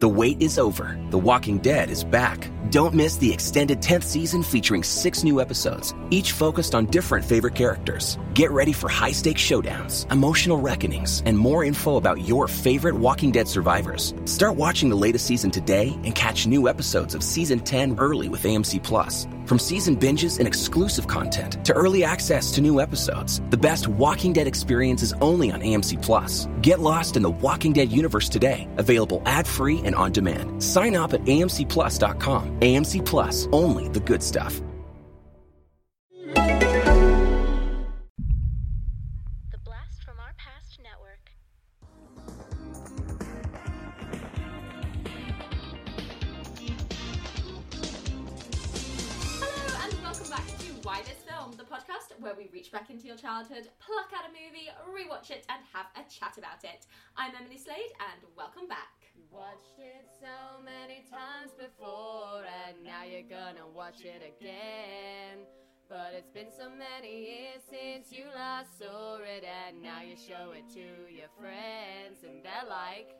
The wait is over. The Walking Dead is back. Don't miss the extended 10th season featuring six new episodes, each focused on different favorite characters. Get ready for high stakes showdowns, emotional reckonings, and more info about your favorite Walking Dead survivors. Start watching the latest season today and catch new episodes of season 10 early with AMC Plus. From season binges and exclusive content to early access to new episodes, the best Walking Dead experience is only on AMC Plus. Get lost in the Walking Dead universe today. Available ad-free and on demand. Sign up at amcplus.com. AMC Plus, only the good stuff. The Blast from Our Past Network. Hello and welcome back to Why This Film, the podcast where we reach back into your childhood, pluck out a movie, rewatch it, and have a chat about it. I'm Emily Slade, and welcome back. Watched it so many times before, and now you're gonna watch it again. But it's been so many years since you last saw it, and now you show it to your friends, and they're like,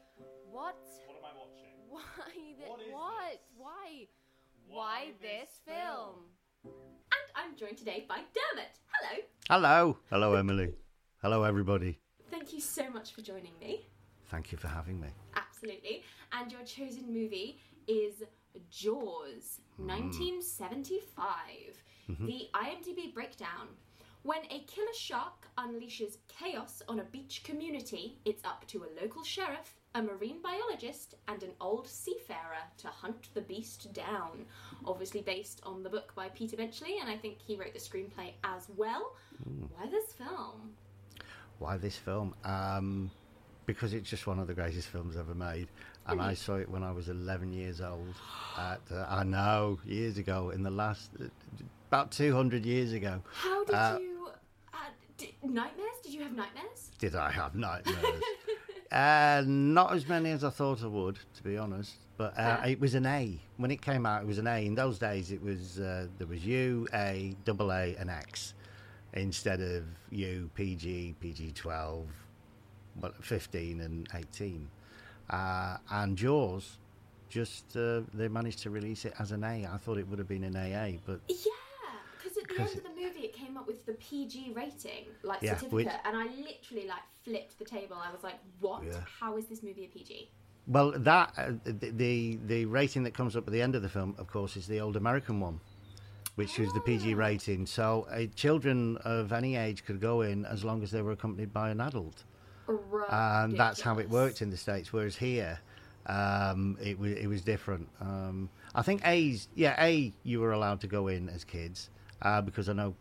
"What? What am I watching? Why? Th- What is what? this? Why? Why this film?" And I'm joined today by Dermot. Hello. Hello. Hello, Emily. Hello, everybody. Thank you so much for joining me. Thank you for having me. Absolutely. And your chosen movie is Jaws, hmm. 1975. Mm-hmm. The IMDb breakdown. When a killer shark unleashes chaos on a beach community, it's up to a local sheriff, a marine biologist, and an old seafarer to hunt the beast down. Obviously, based on the book by Peter Benchley, and I think he wrote the screenplay as well. Hmm. Why this film? Why this film? Um, because it's just one of the greatest films ever made. And I saw it when I was 11 years old. At, uh, I know, years ago, in the last, uh, about 200 years ago. How did Uh, you. Uh, d- nightmares? Did you have nightmares? Did I have nightmares? uh, not as many as I thought I would, to be honest. But uh, Yeah. it was an A. When it came out, it was an A. In those days, it was uh, there was U, A, double A, and X, instead of U, PG, PG twelve, well, fifteen, and eighteen. Uh, and Jaws, just uh, they managed to release it as an A. I thought it would have been an AA, but Yeah, because at the end of the movie, it came up with the PG rating, like Yeah, certificate, which- and I literally like flipped the table. I was like, "What? Yeah. How is this movie a PG?" Well, that uh, the, the the rating that comes up at the end of the film, of course, is the old American one, which is the PG rating. So uh, children of any age could go in as long as they were accompanied by an adult, and that's how it worked in the states. Whereas here, um, it was it was different. Um, I think A's yeah A you were allowed to go in as kids uh, because I know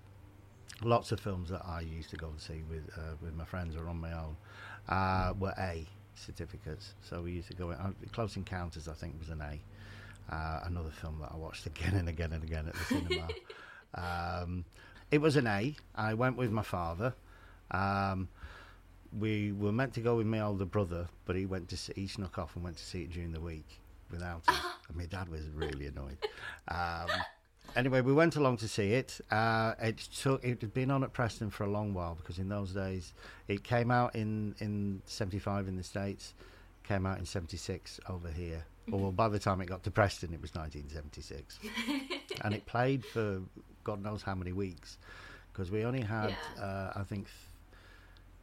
lots of films that I used to go and see with uh, with my friends or on my own uh, were A certificates. So we used to go in. Uh, Close Encounters, I think, was an A. Uh, another film that I watched again and again and again at the cinema. um, it was an A. I went with my father. Um, we were meant to go with my older brother, but he went to see, he snuck off and went to see it during the week without us. and my dad was really annoyed. Um, anyway, we went along to see it. Uh, it took it had been on at Preston for a long while because in those days it came out in in '75 in the states, came out in '76 over here. Or by the time it got to Preston, it was 1976, and it played for God knows how many weeks because we only had Yeah. uh, I think.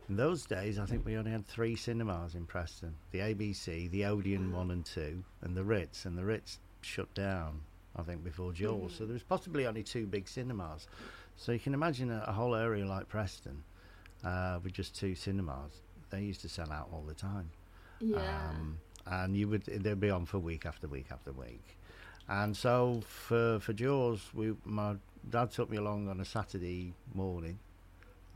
In those days, I think we only had three cinemas in Preston: the ABC, the Odeon one and two, and the Ritz. And the Ritz shut down, I think, before Jaws. So there was possibly only two big cinemas. So you can imagine a, a whole area like Preston uh, with just two cinemas. They used to sell out all the time. Yeah. Um, and you would they'd be on for week after week after week. And so for for Jaws, we my dad took me along on a Saturday morning.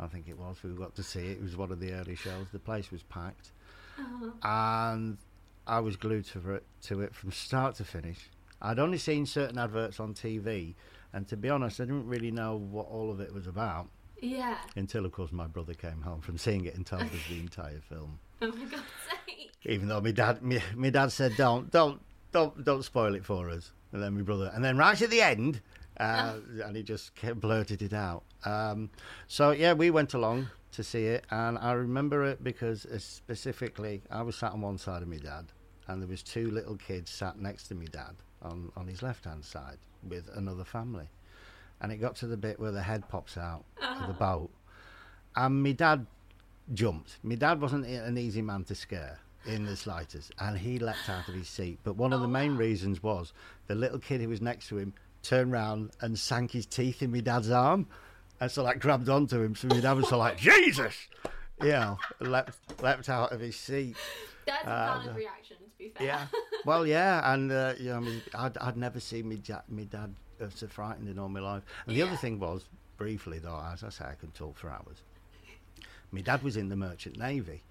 I think it was. We got to see it. It was one of the early shows. The place was packed, uh-huh. and I was glued to it to it from start to finish. I'd only seen certain adverts on TV, and to be honest, I didn't really know what all of it was about yeah. until, of course, my brother came home from seeing it and told us the entire film. Oh my god's sake. Even though my dad, my, my dad said, "Don't, don't, don't, don't spoil it for us." And then my brother, and then right at the end, uh, and he just blurted it out. Um, so yeah, we went along to see it, and I remember it because uh, specifically, I was sat on one side of my dad, and there was two little kids sat next to me dad on on his left hand side with another family, and it got to the bit where the head pops out of the boat, and my dad jumped. My dad wasn't an easy man to scare in the slightest, and he leapt out of his seat. But one of the main reasons was the little kid who was next to him turned round and sank his teeth in my dad's arm, and so like grabbed onto him. So my dad was so like Jesus, you know, leapt leapt out of his seat. That's a Uh, valid reaction, to be fair. Yeah. Well, yeah, and uh, you know, I mean, I'd, I'd never seen me, ja- me dad uh, so frightened in all my life. And the other thing was, briefly though, as I say, I can talk for hours. My dad was in the Merchant Navy,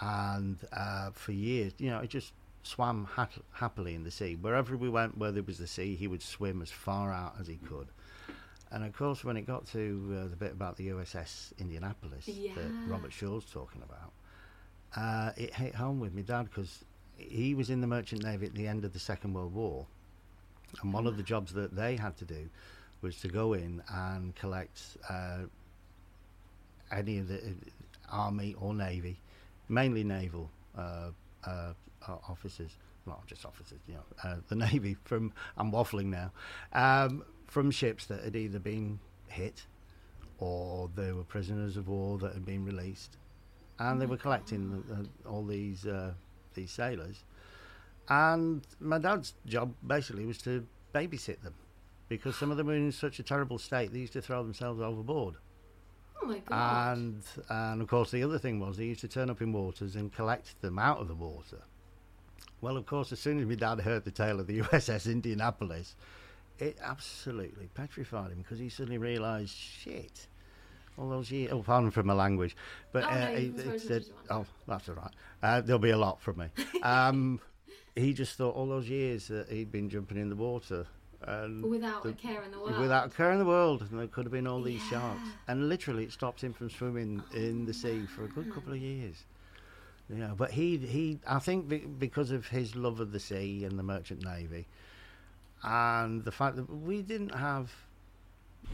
and uh, for years, you know, he just swam ha- happily in the sea. Wherever we went, where there was the sea, he would swim as far out as he could. And of course, when it got to uh, the bit about the USS Indianapolis that Robert Shaw's talking about, uh, it hit home with me dad because he was in the Merchant Navy at the end of the Second World War, and one of the jobs that they had to do was to go in and collect uh, any of the uh, army or navy, mainly naval uh, uh, uh, officers, not just officers, you know, uh, the navy from. I'm waffling now, um, from ships that had either been hit or they were prisoners of war that had been released, and they were collecting the, uh, all these uh, these sailors. And my dad's job basically was to babysit them, because some of them were in such a terrible state they used to throw themselves overboard. Oh my god. And and of course the other thing was they used to turn up in waters and collect them out of the water. Well, of course, as soon as my dad heard the tale of the USS Indianapolis, it absolutely petrified him because he suddenly realised, shit, all those years. Oh, pardon for my language, but Oh, no, uh, you he, can swear he as much said, as you want. "Oh, that's all right. Uh, there'll be a lot from me." Um, he just thought all those years that he'd been jumping in the water. And Without the- a care in the world. Without a care in the world, and there could have been all these sharks. And literally, it stopped him from swimming in the sea for a good oh. couple of years. Yeah, but he, he, I think be, because of his love of the sea and the merchant navy, and the fact that we didn't have,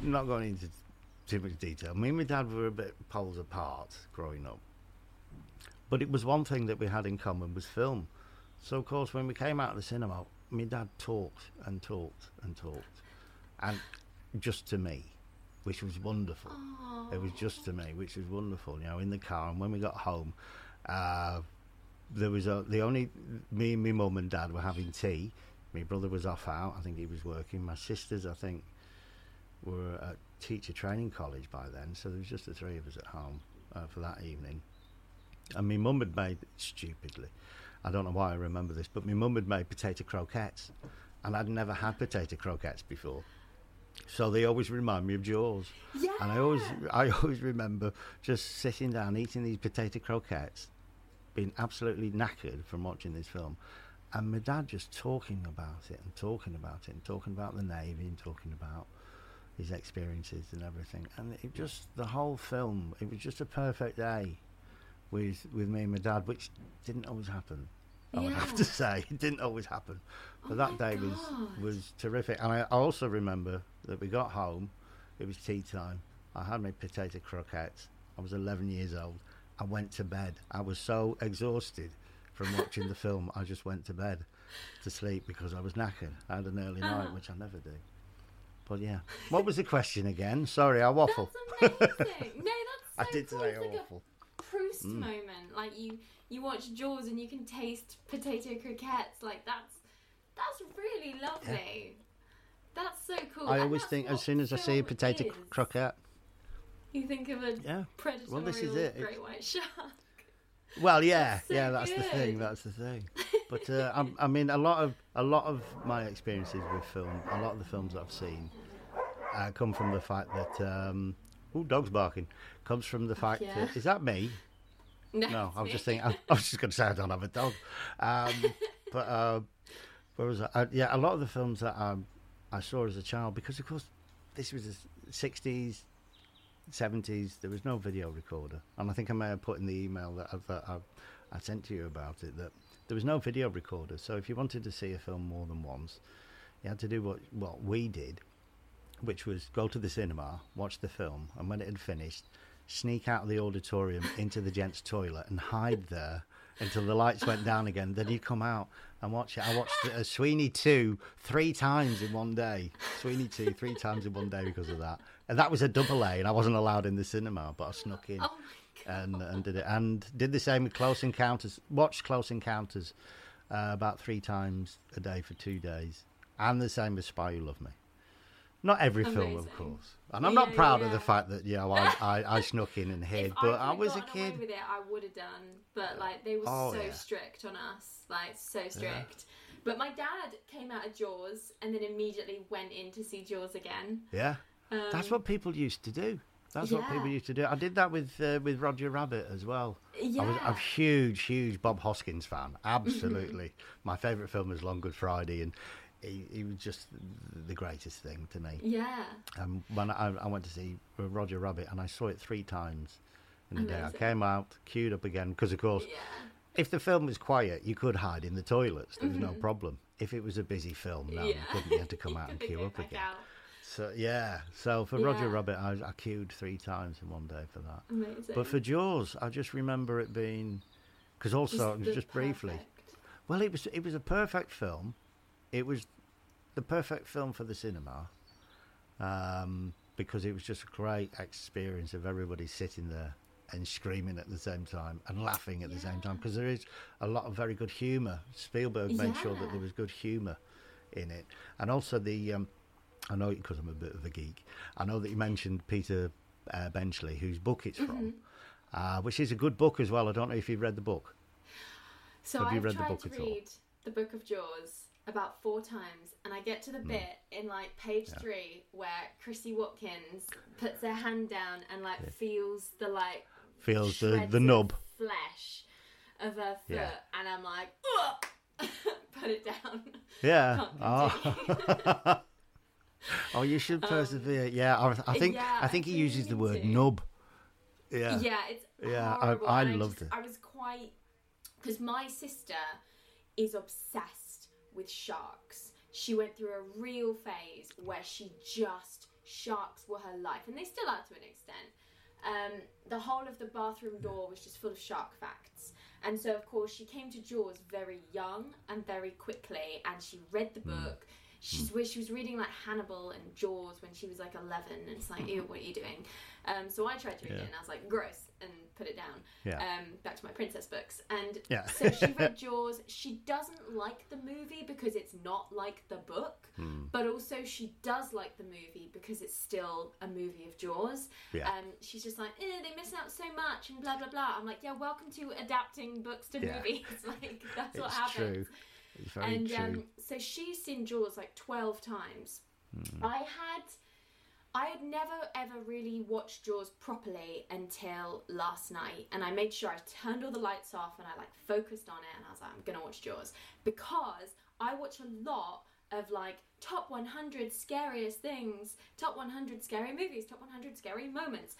not going into too much detail. Me and my dad were a bit poles apart growing up, but it was one thing that we had in common was film. So of course, when we came out of the cinema, my dad talked and talked and talked, and just to me, which was wonderful. It was just to me, which was wonderful. You know, in the car, and when we got home, uh, there was a, the only me and my mum and dad were having tea. My brother was off out. I think he was working. My sisters, I think, were at teacher training college by then. So there was just the three of us at home uh, for that evening. And my mum had made stupidly. I don't know why I remember this, but my mum had made potato croquettes, and I'd never had potato croquettes before. So they always remind me of Jaws. Yeah. And I always, I always remember just sitting down eating these potato croquettes, being absolutely knackered from watching this film, and my dad just talking about it and talking about it and talking about the navy and talking about his experiences and everything. And it just the whole film, it was just a perfect day with with me and my dad, which didn't always happen. I would have to say it didn't always happen, but Oh that day was God. was terrific. And I also remember that we got home. It was tea time. I had my potato croquettes. I was 11 years old. I went to bed. I was so exhausted from watching the film. I just went to bed to sleep because I was knackered. I had an early night, which I never do. But yeah, what was the question again? Sorry, I waffle. That's amazing. no, that's so I did cool. say I like waffle. a Proust Mm. moment. Like you, you watch Jaws and you can taste potato croquettes. Like that's that's really lovely. That's so cool. I and always think as soon as I see a potato croquette, you think of a Yeah. predatory Well, this is it. great white shark. Well, yeah, so yeah, that's the thing. That's the thing. But uh, I'm, I mean, a lot of a lot of my experiences with film, a lot of the films that I've seen, uh, come from the fact that um, oh, dog's barking. Comes from the fact Yeah. that is that me? No, No, I was me. just thinking. I, I was just going to say I don't have a dog. Um, but uh, where was I? Uh, yeah, a lot of the films that I, I saw as a child, because of course this was the '60s, '70s. There was no video recorder, and I think I may have put in the email that I, that I, I sent to you about it that there was no video recorder. So if you wanted to see a film more than once, you had to do what what we did, which was go to the cinema, watch the film, and when it had finished, sneak out of the auditorium into the gents' toilet and hide there until the lights went down again. Then you'd come out and watch it. I watched uh, Sweeney 2 three times in one day. Sweeney 2 three times in one day because of that. And that was a double A, and I wasn't allowed in the cinema, but I snuck in Oh and, and did it. And did the same with Close Encounters. Watched Close Encounters uh, about three times a day for two days. And the same with Spy Who Loved Me. Not every film, of course. And I'm not Yeah, proud of the fact that, you know, I, I, I snuck in and hid, but I, I was a gotten away kid. with it, I would have done. But like they were Oh, so yeah. strict on us, like so strict. But my dad came out of Jaws and then immediately went in to see Jaws again. Yeah. That's Um, what people used to do. That's what people used to do. I did that with uh, with Roger Rabbit as well. I was I'm a huge, huge Bob Hoskins fan. Absolutely. My favourite film was Long Good Friday, and he, he was just the greatest thing to me. Yeah. Um, when I, I went to see Roger Rabbit, and I saw it three times in a day. I came out, queued up again, because of course, Yeah. if the film was quiet, you could hide in the toilets. There was no problem. If it was a busy film, no, you Mm-hmm. Couldn't. You had to come out and queue up again. out. So yeah, so for Roger Rabbit, I, I queued three times in one day for that. Amazing. But for Jaws, I just remember it being because also was just briefly. Well, it was it was a perfect film. It was the perfect film for the cinema um, because it was just a great experience of everybody sitting there and screaming at the same time and laughing at the same time because there is a lot of very good humour. Spielberg made sure that there was good humour in it, and also the. Um, I know because I'm a bit of a geek. I know that you mentioned Peter uh, Benchley, whose book it's Mm-hmm. from, uh, which is a good book as well. I don't know if you've read the book. So Have you I've read the book at all? read the Book of Jaws about four times, and I get to the Hmm. bit in like page three where Chrissy Watkins puts her hand down and like feels the like Feels the, the nub. flesh of her foot, Yeah. and I'm like, put it down. Yeah. Oh. oh, you should persevere. yeah, I, I think Um, yeah, I think I he uses the word to. nub. Yeah. Yeah, it's Yeah, I- horrible. I and loved just- it. I was quite because my sister is obsessed with sharks. She went through a real phase where she just sharks were her life, and they still are to an extent. Um, the whole of the bathroom door was just full of shark facts. And so, of course, she came to Jaws very young and very quickly, and she read the Hmm. book. She's where she was reading like Hannibal and Jaws when she was like 11, and it's like, ew, what are you doing? Um, so I tried to read Yeah. it, and I was like, gross, and put it down. Yeah. Um, back to my princess books, and Yeah. so she read Jaws. She doesn't like the movie because it's not like the book, Hmm. but also she does like the movie because it's still a movie of Jaws. Yeah. Um, she's just like, eh, they miss out so much and blah blah blah. I'm like, yeah, welcome to adapting books to Yeah. movies. like that's what It's happens. true. It's very And true. um, so she's seen Jaws like twelve times. Hmm. I had. I had never ever really watched Jaws properly until last night, and I made sure I turned all the lights off and I like focused on it, and I was like, I'm gonna watch Jaws because I watch a lot of like top 100 scariest things, top 100 scary movies, top 100 scary moments,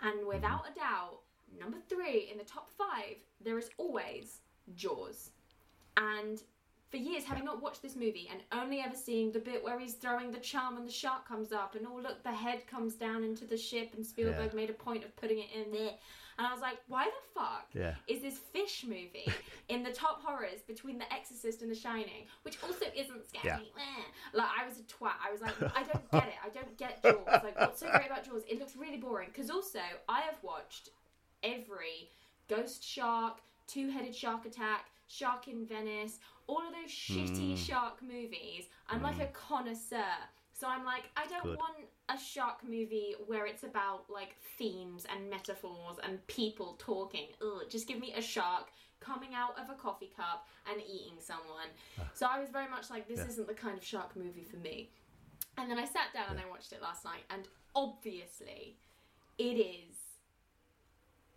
and without a doubt, number three in the top five, there is always Jaws, and for years having not watched this movie and only ever seeing the bit where he's throwing the chum and the shark comes up and oh look the head comes down into the ship and Spielberg Yeah. made a point of putting it in there. And I was like why the fuck Yeah. is this fish movie in the top horrors between The Exorcist and The Shining which also isn't scary? Yeah. Like I was a twat. I was like I don't get it. I don't get Jaws. Like what's so great about Jaws? It looks really boring. Because also I have watched every Ghost Shark, Two Headed Shark Attack, Shark in Venice, all of those shitty hmm. shark movies. I'm like hmm. a connoisseur. So I'm like, I don't Good. want a shark movie where it's about like themes and metaphors and people talking. Ugh, just give me a shark coming out of a coffee cup and eating someone. Ah. So I was very much like, this Yeah. isn't the kind of shark movie for me. And then I sat down and I watched it last night, and obviously, it is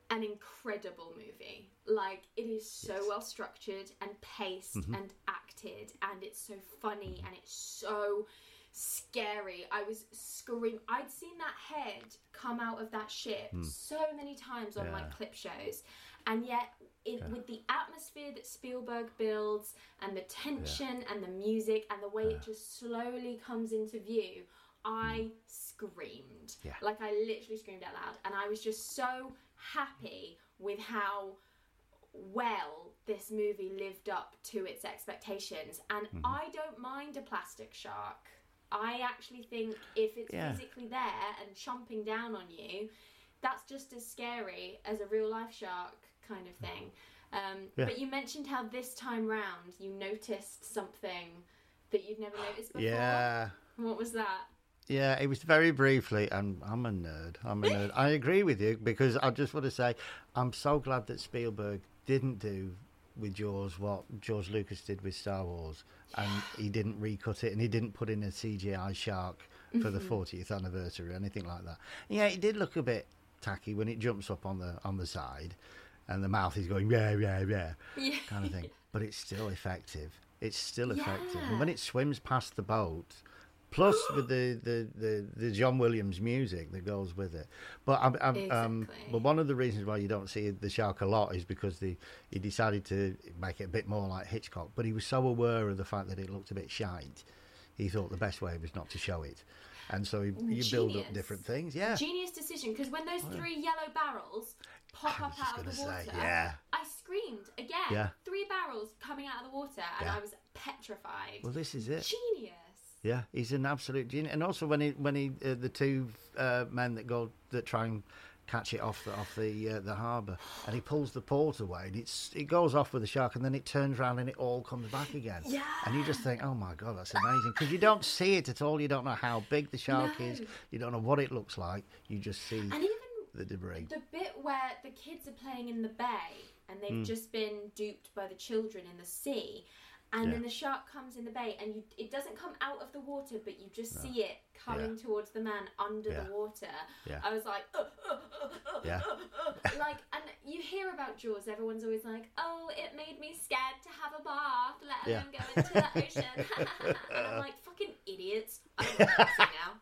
an incredible movie. Like it is so Yes. well structured and paced mm-hmm. and acted, and it's so funny and it's so scary. I was screaming. I'd seen that head come out of that ship hmm. so many times on like Yeah. clip shows, and yet it, with the atmosphere that Spielberg builds and the tension and the music and the way it just slowly comes into view, I hmm. screamed. Yeah. Like I literally screamed out loud, and I was just so happy with how well this movie lived up to its expectations. And Mm-hmm. I don't mind a plastic shark. I actually think if it's Yeah. physically there and chomping down on you, that's just as scary as a real life shark kind of thing. Um, Yeah. But you mentioned how this time round you noticed something that you'd never noticed before. Yeah. What was that? Yeah, it was very briefly, and I'm a nerd. I'm a nerd. I agree with you because I just want to say I'm so glad that Spielberg didn't do with Jaws what George Lucas did with Star Wars, and he didn't recut it and he didn't put in a CGI shark for the mm-hmm. 40th anniversary or anything like that. Yeah, it did look a bit tacky when it jumps up on the on the side, and the mouth is going yeah yeah yeah Yeah. kind of thing. But it's still effective. It's still effective. Yeah. And when it swims past the boat, plus with the, the, the, the John Williams music that goes with it. But I'm, I'm, um, but one of the reasons why you don't see the shark a lot is because the he decided to make it a bit more like Hitchcock. But he was so aware of the fact that it looked a bit shite. He thought the best way was not to show it. And so he, you build up different things. Yeah. Genius decision because when those three yellow barrels pop up out of the water, say, yeah. I screamed again. Yeah. Three barrels coming out of the water, and Yeah. I was petrified. Well, this is it. Genius. Yeah, he's an absolute genius. And also when he when he uh, the two uh, men that go that try and catch it off the off the uh, the harbour, and he pulls the port away, and it's it goes off with the shark, and then it turns around and it all comes back again. Yeah. And you just think, oh my god, that's amazing because you don't see it at all. You don't know how big the shark is. No. You don't know what it looks like. You just see And even the debris. the bit where the kids are playing in the bay and they've Hmm. just been duped by the children in the sea. And Yeah. then the shark comes in the bay, and you, it doesn't come out of the water, but you just see it coming Yeah. towards the man under Yeah. the water. I was like, "Uh, uh, uh, uh, Yeah. uh, uh," like, and you hear about Jaws, everyone's always like, "Oh, it made me scared to have a bath, let alone go into the ocean." and I'm like, "Fucking idiots!" I don't want to see now.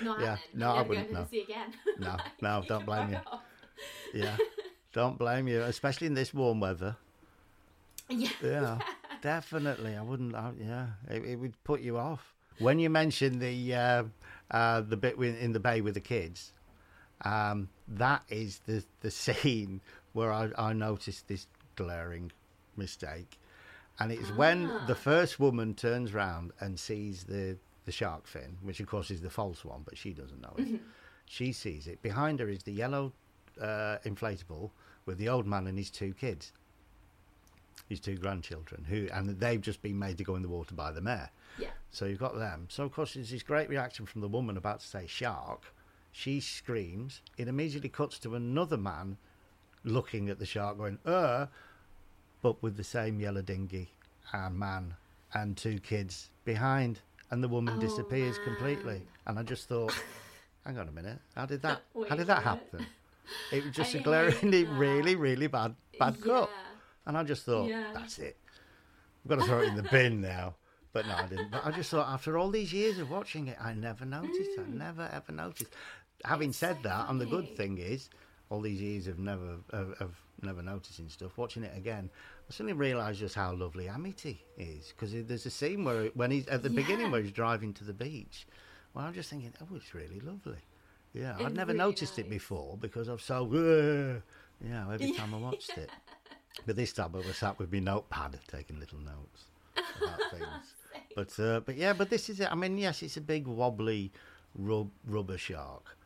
Not Yeah. happening. No, I'm I wouldn't, no. No, Like, no, don't blame you. off. Yeah. don't blame you, especially in this warm weather. Yeah. Yeah, definitely. I wouldn't. I, yeah, it, it would put you off when you mentioned the uh, uh, the bit in the bay with the kids. Um, that is the the scene where I, I noticed this glaring mistake, and it's when the first woman turns round and sees the the shark fin, which of course is the false one, but she doesn't know it. She sees it. Behind her is the yellow uh, inflatable with the old man and his two kids his two grandchildren, who and they've just been made to go in the water by the mayor. Yeah. So you've got them. So of course there's this great reaction from the woman about to say shark. She screams. It immediately cuts to another man looking at the shark, going uh, but with the same yellow dinghy and man and two kids behind, and the woman Oh, disappears man. completely. And I just thought, hang on a minute, how did that? How did that happen? It was just I a glaringly, really, really bad, bad cut. Yeah. And I just thought, Yeah. that's it. I've got to throw it in the bin now. But no, I didn't. But I just thought, after all these years of watching it, I never noticed. I never ever noticed. Having Mm. It's said so that, and the good thing is, all these years of never of, of never noticing stuff. Watching it again, I suddenly realised just how lovely Amity is. Because there's a scene where when he's at the beginning Yeah. where he's driving to the beach. Well, I'm just thinking, oh, it's really lovely. Yeah, I'd never really noticed it before because I'm so, uh, yeah, every time I watched it. But this time I was sat with my notepad taking little notes about things. But uh, but yeah, but this is it. I mean, yes, it's a big wobbly rub, rubber shark,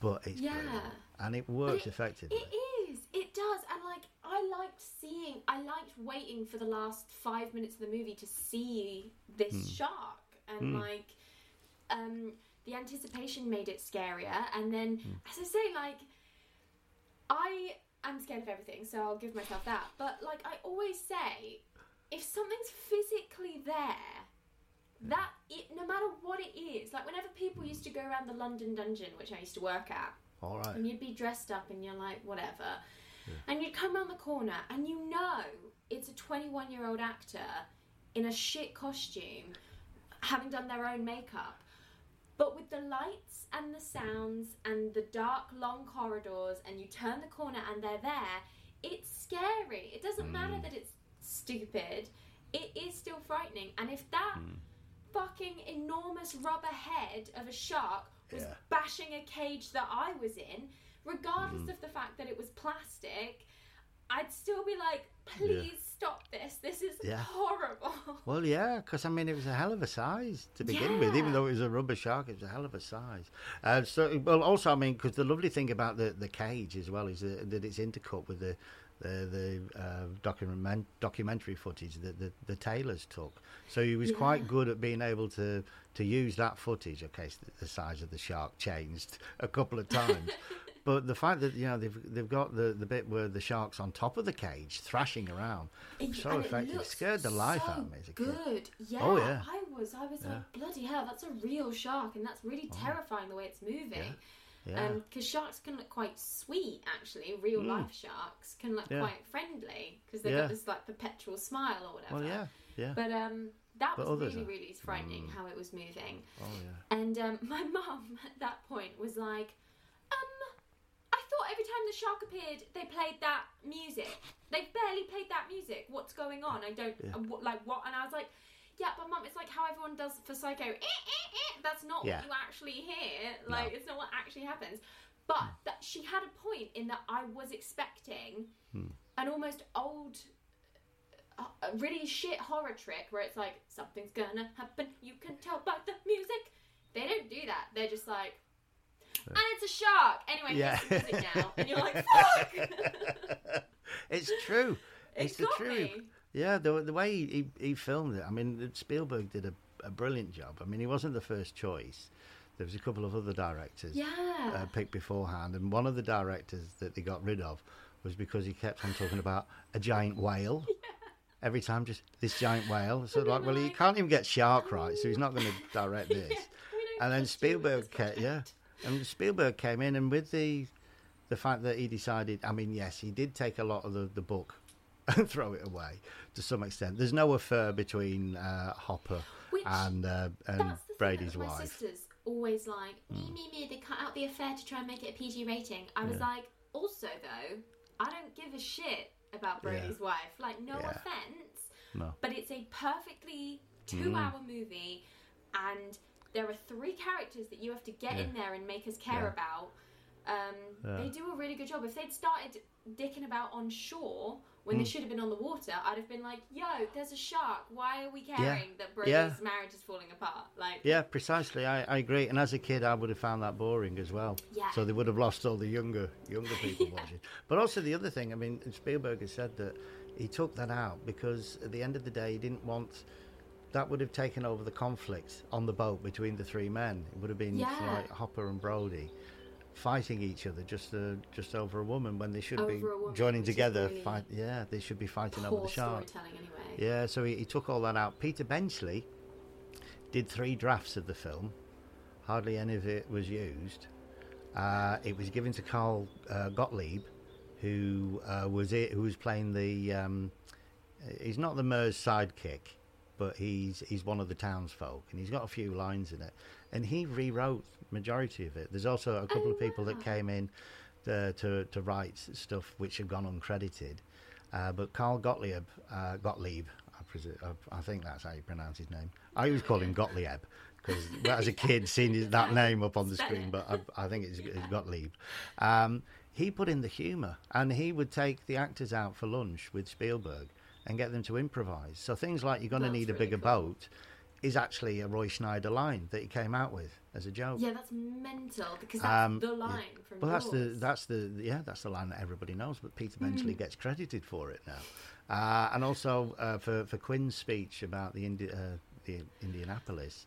but it's Yeah. brilliant. and it works it- effectively. It is. It does. And like, I liked seeing. I liked waiting for the last five minutes of the movie to see this Hmm. shark, and like, um, the anticipation made it scarier. And then, Hmm. as I say, like, I am scared of everything, so I'll give myself that. But like, I always say, if something's physically there. That it, no matter what it is, like whenever people used to go around the London Dungeon, which I used to work at, All right. and you'd be dressed up and you're like whatever and you'd come around the corner and you know it's a 21 year old actor in a shit costume having done their own makeup but with the lights and the sounds and the dark long corridors and you turn the corner and they're there it's scary. It doesn't matter Mm. that it's stupid. It is still frightening. And if that Mm. fucking enormous rubber head of a shark was Yeah. bashing a cage that I was in, regardless Mm. of the fact that it was plastic, I'd still be like, please stop this. This is Yeah. horrible. Well, yeah, because I mean, it was a hell of a size to begin with. Even though it was a rubber shark, it was a hell of a size. Uh, so, well, also, I mean, because the lovely thing about the, the cage as well is that, that it's intercut with the the, the uh, document documentary footage that the, the Taylors took. So he was quite good at being able to to use that footage. Okay, so the size of the shark changed a couple of times. But the fact that you know they've they've got the, the bit where the shark's on top of the cage thrashing around, It- so and it effective, scared the life so out of me as a kid. Good, yeah. Oh, yeah. I was, I was like, bloody hell, that's a real shark, and that's really terrifying the way it's moving. Oh. Yeah. Hmm. Because sharks can look quite sweet, actually. Real life sharks can look Yeah. quite friendly because they've Yeah. got this like perpetual smile or whatever. Well, yeah, yeah. But um, that But was really, are- really frightening how it was moving. oh yeah. And um, my mum at that point was like, um, Thought every time the shark appeared, they played that music. They barely played that music. What's going on? I don't uh, what, like what. And I was like, yeah, but mum, it's like how everyone does for Psycho. Eh, eh, eh. That's not Yeah. what you actually hear. Like it's not what actually happens. But Hmm. that she had a point in that I was expecting Hmm. an almost old a a really shit horror trick where it's like something's gonna happen. You can tell by the music. They don't do that. They're just like, and it's a shark. Anyway, Yeah. music now, and you're like, fuck. It's true. It it's the truth. me. Yeah, the the way he, he filmed it. I mean, Spielberg did a, a brilliant job. I mean, he wasn't the first choice. There was a couple of other directors Yeah. uh, picked beforehand, and one of the directors that they got rid of was because he kept on talking about a giant whale. Every time, just this giant whale. So, like, well, he can't even get shark right, so he's not going to direct this. don't and then trust you with Spielberg, kept, yeah. And Spielberg came in, and with the the fact that he decided, I mean, yes, he did take a lot of the, the book and throw it away to some extent. There's no affair between uh, Hooper Which- and uh, and That's the thing Brody's my wife. Hmm. sisters always like me, me, me. They cut out the affair to try and make it a PG rating. I was Yeah. like, also though, I don't give a shit about Yeah. Brody's wife. Like, no Yeah. offense, No. Hmm. but it's a perfectly two-hour movie, and there are three characters that you have to get in there and make us care Yeah. about. Um, Yeah. They do a really good job. If they'd started dicking about on shore when Hmm. they should have been on the water, I'd have been like, "Yo, there's a shark. Why are we caring that Brody's Yeah. marriage is falling apart?" Like, Yeah, precisely. I, I agree. And as a kid, I would have found that boring as well. Yeah. So they would have lost all the younger younger people watching. But also the other thing, I mean, Spielberg has said that he took that out because at the end of the day, he didn't want. That would have taken over the conflict on the boat between the three men. It would have been Yeah. like Hooper and Brody fighting each other just uh, just over a woman when they should be Over woman, joining together. really Fight, yeah, they should be fighting over the shark. anyway. Yeah, so he, he took all that out. Peter Benchley did three drafts of the film. Hardly any of it was used. Uh, it was given to Carl uh, Gottlieb, who uh, was it, who was playing the. Um, he's not the mayor's sidekick, but he's he's one of the townsfolk, and he's got a few lines in it. And he rewrote majority of it. There's also a couple Oh, of people that came in uh, to to write stuff which have gone uncredited. Uh, but Carl Gottlieb, uh, Gottlieb, I, presume, I, I think that's how you pronounce his name. I always call him Gottlieb because as a kid seeing his- that name up on the screen, but I, I think it's, it's Gottlieb. Um, he put in the humour, and he would take the actors out for lunch with Spielberg and get them to improvise. So things like "You're going to need a really bigger cool. boat" is actually a Roy Schneider line that he came out with as a joke. Yeah, that's mental because that's Um, the line from Well, that's the that's the yeah that's the line that everybody knows, but Peter Hmm. Benchley gets credited for it now, uh, and also uh, for for Quint's speech about the Indi- uh, the Indianapolis.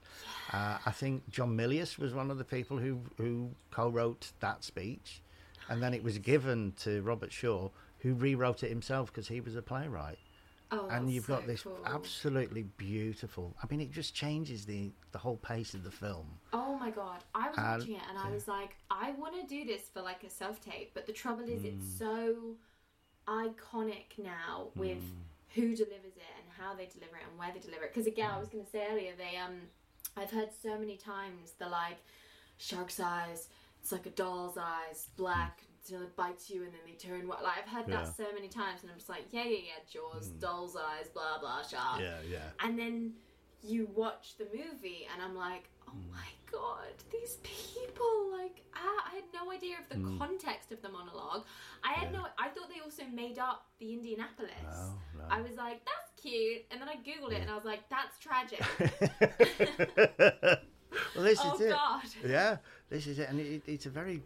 Uh, I think John Milius was one of the people who who co-wrote that speech, and then it was given to Robert Shaw, who rewrote it himself because he was a playwright. Oh, and you've got this cool. absolutely beautiful. I mean, it just changes the the whole pace of the film. Oh my god, I was And- watching it and I was like, I want to do this for like a self tape, but the trouble is, Mm. it's so iconic now with Mm. who delivers it and how they deliver it and where they deliver it. Because again, I was going to say earlier, they um, I've heard so many times the like shark's eyes, it's like a doll's eyes, black, you know, it bites you and then they turn white. like I've heard Yeah. that so many times and I'm just like, yeah, yeah, yeah, Jaws, doll's eyes, blah blah shark. Yeah, yeah. And then you watch the movie and I'm like, oh Mm. my god, these people like ah, I had no idea of the context of the monologue. I had Mm. Yeah. no I thought they also made up the Indianapolis. No, no. I was like, that's cute and then I googled it and I was like, that's tragic. well, this oh is it. god. Yeah, this is it, and it, it's a very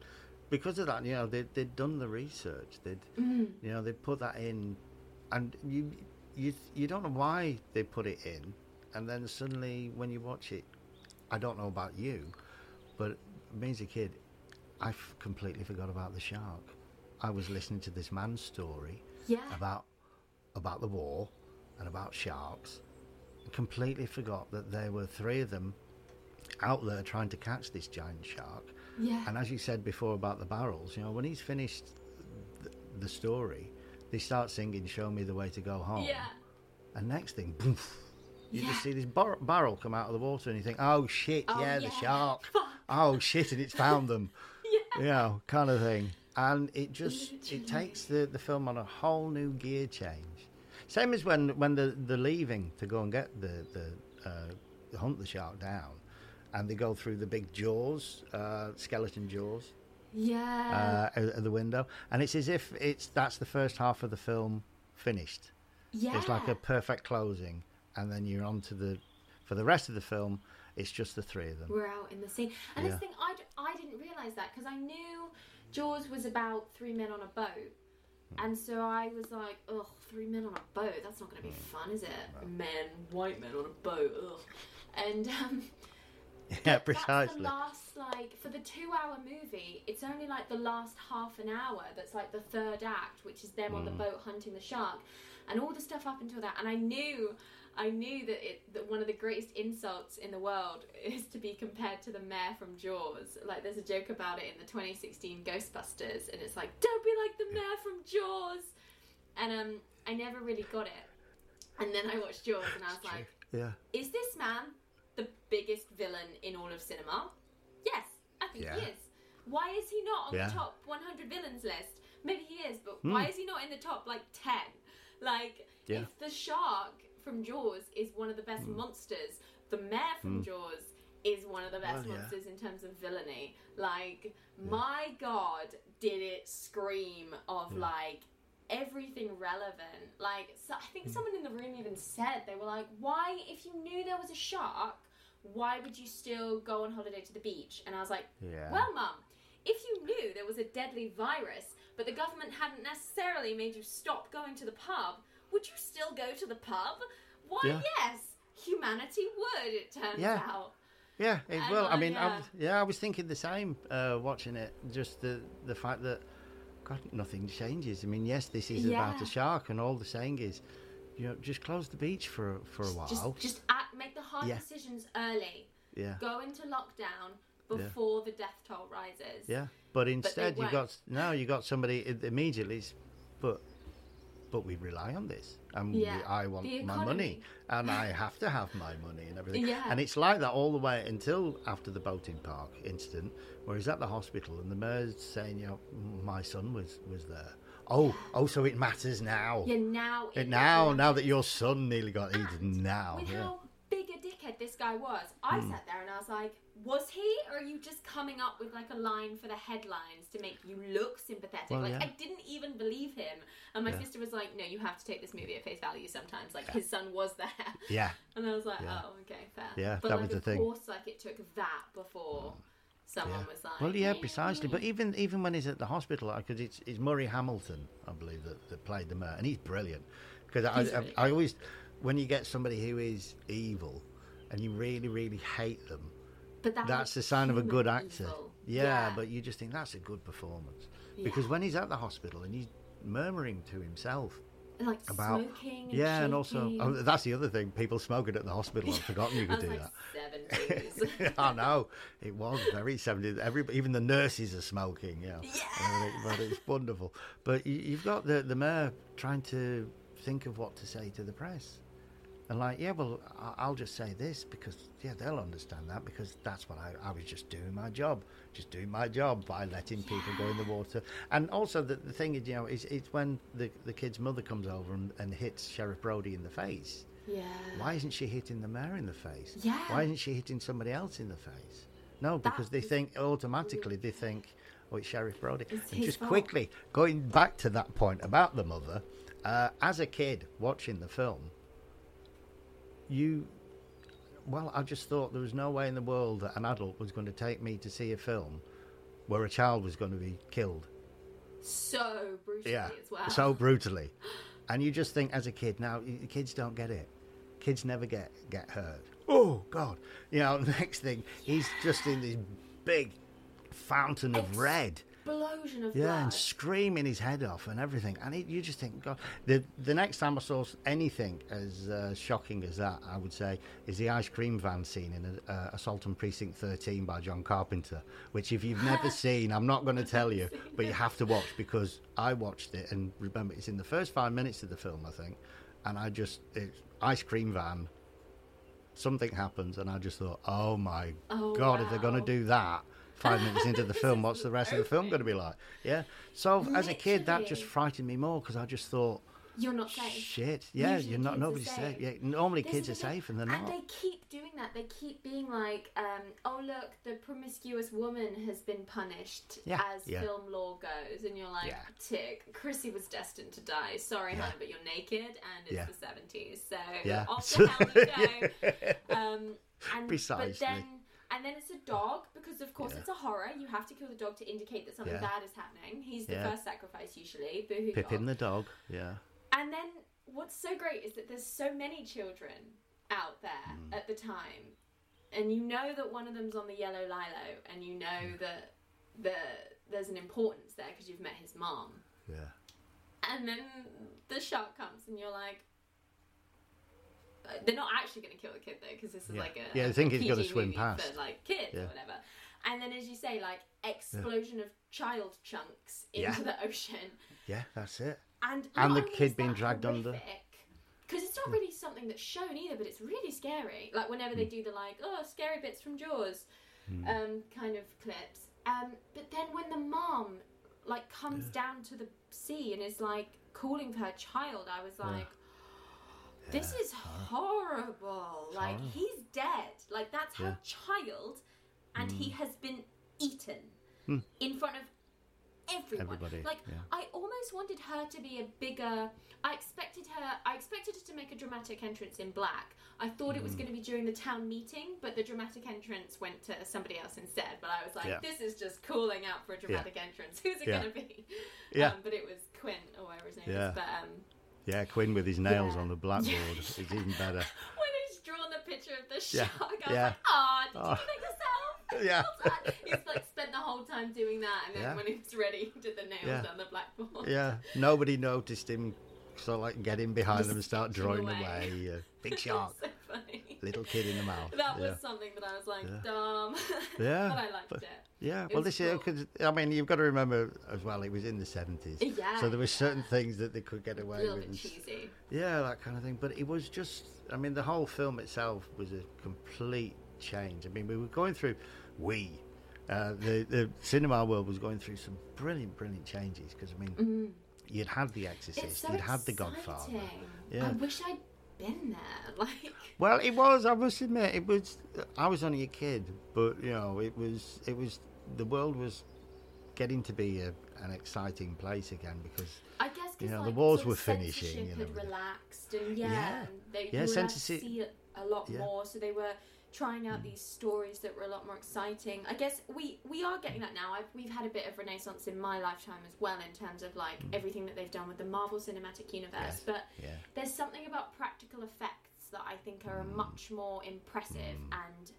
because of that. You know, they they'd done the research. They'd Mm. you know they put that in, and you you you don't know why they put it in, and then suddenly when you watch it, I don't know about you, but me as a kid, I f- completely forgot about the shark. I was listening to this man's story Yeah. about about the war and about sharks. Completely forgot that there were three of them out there trying to catch this giant shark. Yeah. And as you said before about the barrels, you know, when he's finished th- the story, they start singing "Show Me the Way to Go Home." yeah. And next thing, poof, you Yeah. just see this bar- barrel come out of the water, and you think, "Oh shit, Oh, yeah, the shark." Oh shit, and it's found them. Yeah. You know, kind of thing. And it just Literally. it takes the, the film on a whole new gear change. Same as when when the they're leaving to go and get the the uh, hunt the shark down, and they go through the big jaws, uh, skeleton jaws Yeah. uh, out of the window, and it's as if it's that's the first half of the film finished. yeah. It's like a perfect closing, and then you're on to the for the rest of the film. It's just the three of them. we're out in the sea. And Yeah. this thing, I, d- I didn't realise that because I knew Jaws was about three men on a boat. Hmm. And so I was like, ugh, three men on a boat. That's not going to be Hmm. fun, is it? Men, white men on a boat, ugh. And um, Yeah, precisely. the last, like, for the two hour movie, it's only like the last half an hour that's like the third act, which is them on Mm. the boat hunting the shark. And all the stuff up until that. And I knew. I knew that it that one of the greatest insults in the world is to be compared to the mayor from Jaws. Like there's a joke about it in the 2016 Ghostbusters, and it's like, "Don't be like the mayor from Jaws," and um, I never really got it. And then I watched Jaws, and I was like, Yeah. is this man the biggest villain in all of cinema? Yes, I think Yeah. he is. Why is he not on Yeah. the top 100 villains list? Maybe he is, but why is he not in the top like 10? Like, Hmm. Yeah. Hmm. if the shark from Jaws is one of the best monsters, the mayor from Jaws is one of the best monsters in terms of villainy. Like, my god, did it scream of like everything relevant. Like, so I Hmm. think someone in the room even said they were like, "Why, if you knew there was a shark, why would you still go on holiday to the beach?" And I was like, Yeah. "Well, mum, if you knew there was a deadly virus, but the government hadn't necessarily made you stop going to the pub, would you still go to the pub? Why, Yeah. yes, humanity would. It turns Yeah. out." Yeah, it And, will. I uh, mean, yeah. was, yeah, I was thinking the same uh, watching it. Just the the fact that God, nothing changes. I mean, yes, this is about a shark, and all the saying is, you know, just close the beach for for a while. Just, just act, make the hard Yeah. decisions early. yeah, Go into lockdown before the death toll rises. yeah. But instead, you won't. got now you got somebody immediately. But but we rely on this, and we- I want my money, and I have to have my money and everything. Yeah. And it's like that all the way until after the boating park incident, where he's at the hospital and the mayor's saying, you know, my son was was there. Oh, oh, so it matters now. Yeah, now. It it now, matters. now that your son nearly got eaten, now. With Yeah. how big a dickhead this guy was, I Hmm. sat there and I was like, was he, or are you just coming up with like a line for the headlines to make you look sympathetic? Well, like, yeah. I didn't even believe him. And my Yeah. sister was like, no, you have to take this movie at face value sometimes. Like, his son was there. Yeah. And I was like, oh, okay, fair. Yeah, but that like, was the thing. of course, like, it took that before someone Yeah. was like, Well, yeah, precisely. But even even when he's at the hospital, because it's, it's Murray Hamilton, I believe, that, that played the mayor, and he's brilliant. Because I, He's I, I always, when you get somebody who is evil, and you really really hate them, But that that's the sign of a good actor. evil. Yeah, but you just think that's a good performance. Because when he's at the hospital and he's murmuring to himself like about smoking and yeah, and also oh, that's the other thing. People smoking at the hospital. I've forgotten you could do like that. seventies. I know it was very 70s. Every even the nurses are smoking. Yeah, Yeah. but it's wonderful. But you, you've got the the mayor trying to think of what to say to the press, And like, yeah, well, I'll just say this because yeah, they'll understand that because that's what I, I was just doing my job, just doing my job by letting people go in the water. And also the, the thing is, you know, is it's when the the kid's mother comes over and, and hits Sheriff Brody in the face. Yeah. Why isn't she hitting the mayor in the face? Yeah. Why isn't she hitting somebody else in the face? No, because they think automatically they think, oh, it's Sheriff Brody. It's and just fault. quickly going back to that point about the mother, uh, as a kid watching the film, you, well, I just thought there was no way in the world that an adult was going to take me to see a film where a child was going to be killed. So brutally Yeah, as well. so brutally. And you just think, as a kid, now kids don't get it. Kids never get get hurt. Oh God! You know, next thing he's just in this big fountain of red. Explosion of Yeah, blood. and screaming his head off and everything. And it, you just think, God. The the next time I saw anything as uh, shocking as that, I would say, is the ice cream van scene in uh, Assault on Precinct 13 by John Carpenter. Which, if you've never seen, I'm not going to tell you, but you have to watch because I watched it and remember it's in the first five minutes of the film, I think. And I just it's ice cream van. Something happens, and I just thought, oh my Oh, God, if they're going to do that five minutes into the film, what's the rest of the film going to be like? Yeah. So as a kid, that just frightened me more because I just thought, You're not safe. shit, yeah, Usually you're not. Nobody's safe. safe. Yeah, normally kids are is the thing. safe, and they're And not. they keep doing that. They keep being like, um, "Oh look, the promiscuous woman has been punished Yeah, as yeah. film law goes," and you're like, Yeah. "Tick, Chrissie was destined to die. Sorry, Yeah. hon, but you're naked, and it's the '70s, so Yeah. off the hell you go." Um, and Precisely. But then, and then it's a dog because, of course, Yeah. it's a horror. You have to kill the dog to indicate that something Yeah. bad is happening. He's the Yeah. first sacrifice usually. Boohoo Pippet dog. the dog. Yeah. And then what's so great is that there's so many children out there Mm. at the time, and you know that one of them's on the yellow lilo, and you know Mm. that the there's an importance there because you've met his mom. Yeah. And then the shark comes, and you're like. They're not actually going to kill the kid though, because this is Yeah. like a Yeah, they think he's gonna swim past. for like kids Yeah. or whatever. And then, as you say, like explosion of child chunks into Yeah. the ocean, Yeah, that's it. and And the kid being dragged under. Because it's not really something that's shown either, but it's really scary. Like whenever they do the like, oh, scary bits from Jaws, um, kind of clips. Um, but then when the mom like comes down to the sea and is like calling for her child, I was like, this is horrible. Like horrible. he's dead. Like that's her Yeah. child, and he has been eaten in front of everyone. Everybody, Like yeah. I almost wanted her to be a bigger. I expected her. I expected her to make a dramatic entrance in black. I thought it was Mm. going to be during the town meeting, but the dramatic entrance went to somebody else instead. But I was like, Yeah. this is just calling out for a dramatic entrance. Who's it going to be? Yeah. Um, but it was Quinn or whatever his name is. But um, Yeah, Quinn with his nails Yeah. on the blackboard is even better. when he's drawn the picture of the shark, I was Yeah. like, "Ah, did Oh. you do that yourself?" Yeah. He's like spent the whole time doing that, and then Yeah. when he was ready, he did the nails on the blackboard. Yeah, nobody noticed him. So like get in behind them and start drawing away. away. Big shark, so funny. Little kid in the mouth. That yeah. was something that I was like, Yeah. dumb. Yeah, but I liked but- it. Yeah, It well, this is cool. because I mean you've got to remember as well. It was in the seventies, Yeah, so there were certain things that they could get A away little with. bit cheesy. Yeah, that kind of thing. But it was just, I mean, the whole film itself was a complete change. I mean, we were going through, we, uh, the the cinema world was going through some brilliant, brilliant changes. Because I mean, you'd had The Exorcist. So you'd had The Godfather. Yeah. I wish I'd been there. Like, Well, it was. I must admit, it was. I was only a kid, but you know, it was. It was. The world was getting to be a, an exciting place again because I guess You know, the like, wars sort were finishing censorship and had relaxed, and yeah, Yeah. and they Yeah, were to see it a lot yeah. More. So they were trying out these stories that were a lot more exciting. I guess we we are getting that now. I've, we've had a bit of renaissance in my lifetime as well in terms of like everything that they've done with the Marvel Cinematic Universe. Mm. Yes. But yeah, there's something about practical effects that I think are Mm. much more impressive and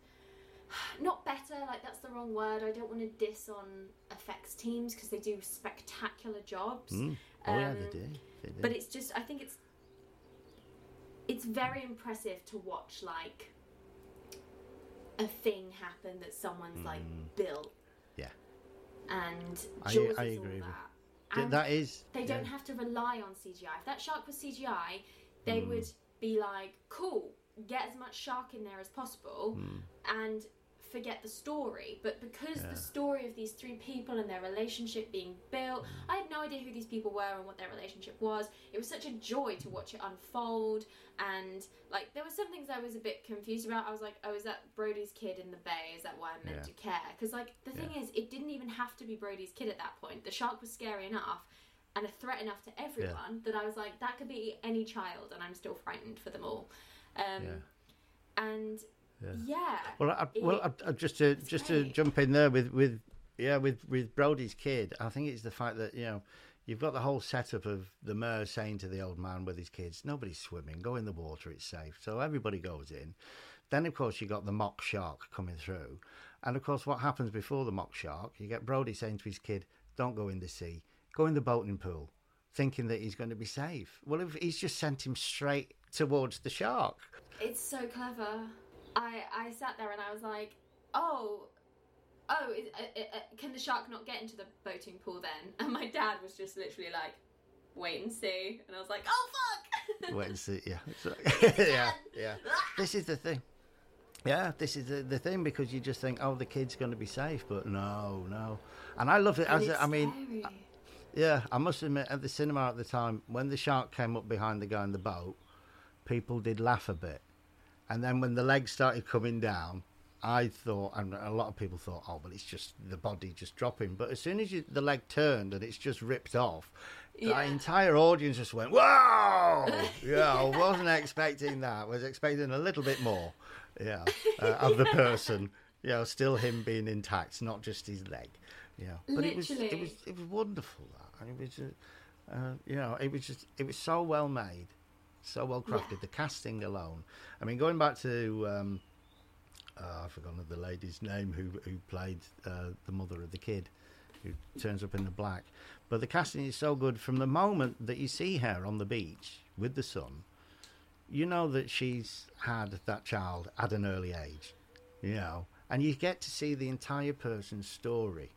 not better. Like that's the wrong word. I don't want to diss on effects teams because they do spectacular jobs. Mm. oh yeah, Um, they did. They did. But it's just, I think it's it's very impressive to watch like a thing happen that someone's like built, yeah, and Mm. I- Jaws I is agree all with- that. And that is. they yeah. don't have to rely on CGI. If that shark was CGI, they Mm. would be like, cool, get as much shark in there as possible, and forget the story. But because the story of these three people and their relationship being built, I had no idea who these people were and what their relationship was. It was such a joy to watch it unfold. And like, there were some things I was a bit confused about. I was like, oh, is that Brody's kid in the bay? Is that why I'm meant Yeah. to care? Because like, the thing is, it didn't even have to be Brody's kid at that point. The shark was scary enough. And a threat enough to everyone that I was like, that could be any child, and I'm still frightened for them all. Um, Yeah. And yeah, Well, I, well, I, just to just to jump in there with with yeah with with Brody's kid, I think it's the fact that you know you've got the whole setup of the mayor saying to the old man with his kids, "Nobody's swimming. Go in the water. It's safe." So everybody goes in. Then of course you've got the mock shark coming through, and of course what happens before the mock shark? You get Brody saying to his kid, "Don't go in the sea. Go in the boating pool." Thinking that he's going to be safe. Well, if he's just sent him straight towards the shark. it's so clever. I I sat there and I was like, oh, oh, is, uh, uh, uh, can the shark not get into the boating pool then? And my dad was just literally like, wait and see. And I was like, oh fuck. Wait and see. Yeah, yeah, yeah. This is the thing. Yeah, this is the, the thing because you just think, oh, the kid's going to be safe, but no, no. And I love it. And As it's I mean, scary. yeah, I must admit, at the cinema at the time, when the shark came up behind the guy in the boat, people did laugh a bit. And then when the legs started coming down, I thought, and a lot of people thought, oh, well, it's just the body just dropping. But as soon as you, the leg turned and it's just ripped off, Yeah. the entire audience just went, whoa! yeah, I wasn't expecting that. I was expecting a little bit more, yeah, uh, of the person. You know, still him being intact, not just his leg. Yeah, but it was it was it was wonderful. That and it was, uh, uh, you know, it was just it was so well made, so well crafted. Yeah. The casting alone. I mean, going back to um, uh, I've forgotten the lady's name who who played uh, the mother of the kid, who turns up in the black. But the casting is so good from the moment that you see her on the beach with the sun. You know that she's had that child at an early age, you know, and you get to see the entire person's story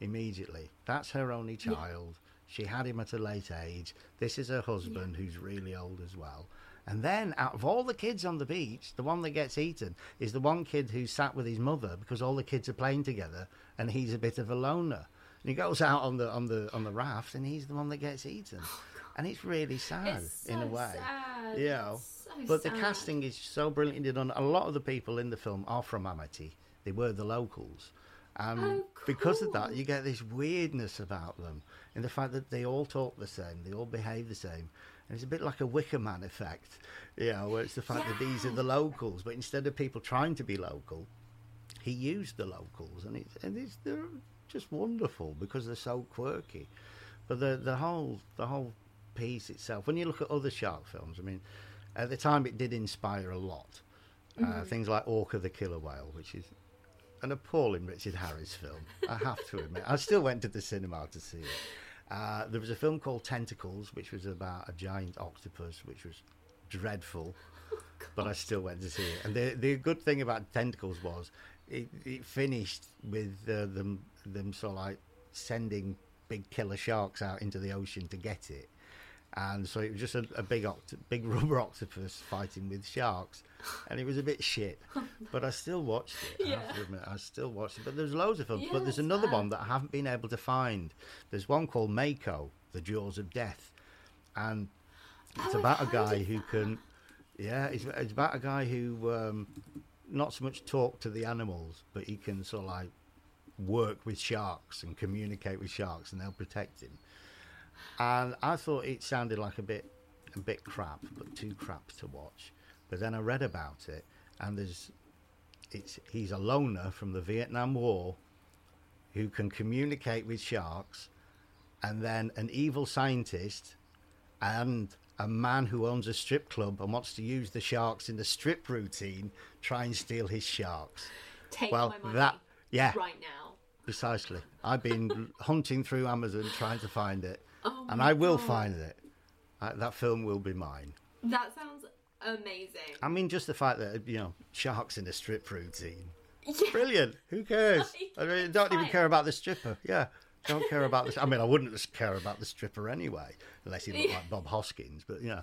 immediately. That's her only child. She had him at a late age. This is her husband who's really old as well. And then, out of all the kids on the beach, the one that gets eaten is the one kid who sat with his mother because all the kids are playing together, and he's a bit of a loner. And he goes out on the on the on the raft, and he's the one that gets eaten. Oh, and it's really sad It's in a way. sad. You know, so but the casting is so brilliantly done. A lot of the people in the film are from Amity. They were the locals. And Oh, because of that, you get this weirdness about them in the fact that they all talk the same, they all behave the same. And it's a bit like a Wicker Man effect, you know, where it's the fact that these are the locals, but instead of people trying to be local, he used the locals, and it's and it's they're just wonderful because they're so quirky. But the the whole the whole piece itself, when you look at other shark films, I mean, at the time it did inspire a lot. Uh, things like Orca the Killer Whale, which is an appalling Richard Harris film. I have to admit, I still went to the cinema to see it. Uh, there was a film called Tentacles, which was about a giant octopus, which was dreadful, but I still went to see it. And the the good thing about Tentacles was it, it finished with uh, them them sort of like sending big killer sharks out into the ocean to get it. And so it was just a, a big oct- big rubber octopus fighting with sharks, and it was a bit shit. But I still watched it. I to admit, I still watched it. But there's loads of them. Yeah, but there's another fair. one that I haven't been able to find. There's one called Mako, The Jaws of Death, and it's Oh, about a guy who can. Yeah, it's, it's about a guy who um, not so much talk to the animals, but he can sort of like work with sharks and communicate with sharks, and they'll protect him. And I thought it sounded like a bit, a bit crap, but too crap to watch. But then I read about it, and there's, it's he's a loner from the Vietnam War, who can communicate with sharks, and then an evil scientist, and a man who owns a strip club and wants to use the sharks in the strip routine, try and steal his sharks. Take well, that- yeah. right now. Precisely. I've been hunting through Amazon trying to find it, Oh and I will God. find it. Uh, that film will be mine. That sounds amazing. I mean, just the fact that you know sharks in a strip routine, Yeah. brilliant. Who cares? I mean, don't even care about the stripper. Yeah, don't care about this. I mean, I wouldn't care about the stripper anyway, unless he looked like Bob Hoskins. But you know,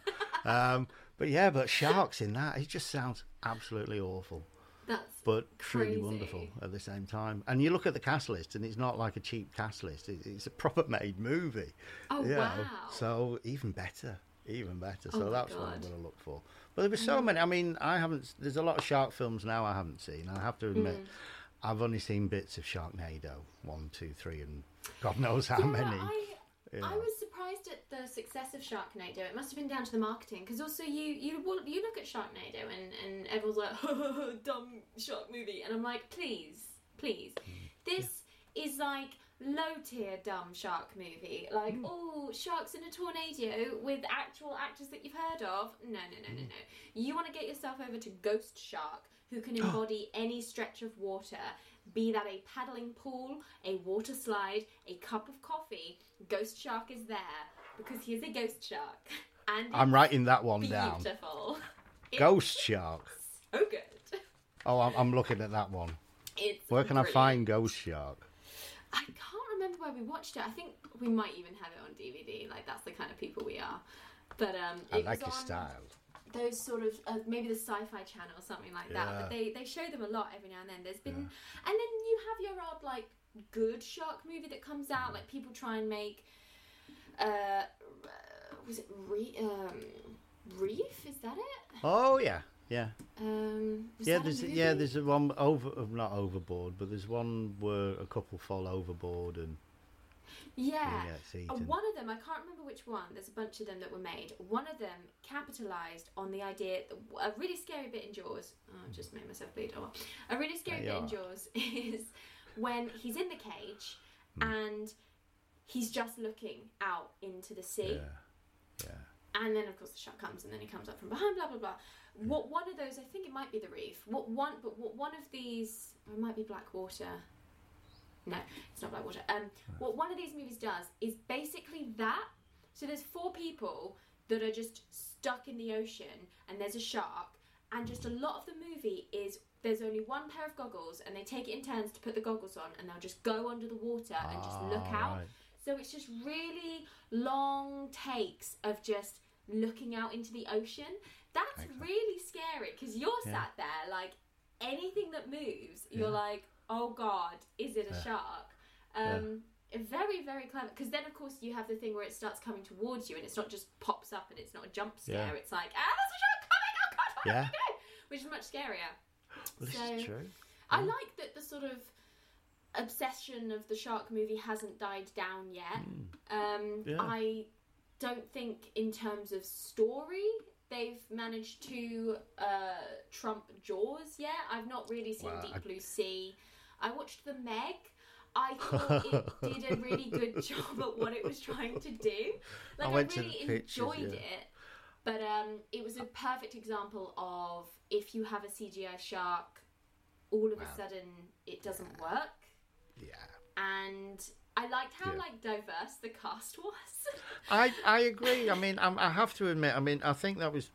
um, But yeah, but sharks in that, it just sounds absolutely awful. That's But truly wonderful at the same time. And you look at the cast list, and it's not like a cheap cast list. It's a proper made movie. Oh, you know. wow. So even better, even better. Oh So that's what I'm going to look for. But there were so many. I mean, I haven't. There's a lot of shark films now I haven't seen. I have to admit, Mm. I've only seen bits of Sharknado one, two, three, and God knows how Yeah, many. I, Yeah. I was surprised at the success of Sharknado. It must have been down to the marketing because also you you you look at Sharknado and and everyone's like oh, dumb shark movie, and I'm like, please, please, Mm. this is like low tier dumb shark movie. Like, Mm. oh, sharks in a tornado with actual actors that you've heard of. No, no, no, no, Mm. no. You want to get yourself over to Ghost Shark, who can embody any stretch of water, be that a paddling pool, a water slide, a cup of coffee. Ghost Shark is there because he is a ghost shark. And I'm writing that one down. beautiful. It's Ghost Shark. so good. Oh, I'm, I'm looking at that one. It's Where can I find Ghost Shark? I can't remember where we watched it. I think we might even have it on DVD. Like that's the kind of people we are. But um, I like your on style. Those sort of uh, maybe the Sci-Fi Channel or something like that. Yeah. But they they show them a lot every now and then. There's been, and then you have your odd like good shark movie that comes out. Like people try and make. Uh, was it Re- um, Reef? Is that it? Oh yeah, yeah, Um, yeah. that a There's yeah. There's a one over, not overboard, but there's one where a couple fall overboard and Yeah. one of them, I can't remember which one. There's a bunch of them that were made. One of them capitalized on the idea. That a really scary bit in Jaws. Oh, I just made myself bleed. Oh, a really scary There bit in. Jaws is when he's in the cage Hmm. and he's just looking out into the sea. yeah, yeah. And then of course the shark comes, and then he comes up from behind. Blah blah blah. What one of those? I think it might be the reef. What one? But what one of these? It might be Blackwater. No, it's not Blackwater. Um, what one of these movies does is basically that. So there's four people that are just stuck in the ocean, and there's a shark, and just a lot of the movie is there's only one pair of goggles, and they take it in turns to put the goggles on, and they'll just go under the water and just look Ah, out. right. So it's just really long takes of just looking out into the ocean. That's really scary because you're Yeah. sat there like anything that moves, you're Yeah. like, oh god, is it a Yeah. shark? Um, Very, very clever. Because then, of course, you have the thing where it starts coming towards you and it's not just pops up and it's not a jump scare. Yeah. It's like, ah, there's a shark coming! Oh god, where Yeah. going? Which is much scarier. Well, this So- is true. I like that the sort of obsession of the shark movie hasn't died down yet. Um, Yeah. I don't think, in terms of story, they've managed to uh, trump Jaws yet. I've not really seen Deep I- Blue Sea. I watched The Meg. I thought it did a really good job at what it was trying to do. Like I, the really pictures, enjoyed yeah. it. But um, it was a perfect example of if you have a CGI shark, all of Wow. a sudden it doesn't work. Yeah. And I liked how Yeah. like diverse the cast was. I I agree. I mean, I'm, I have to admit. I mean, I think that was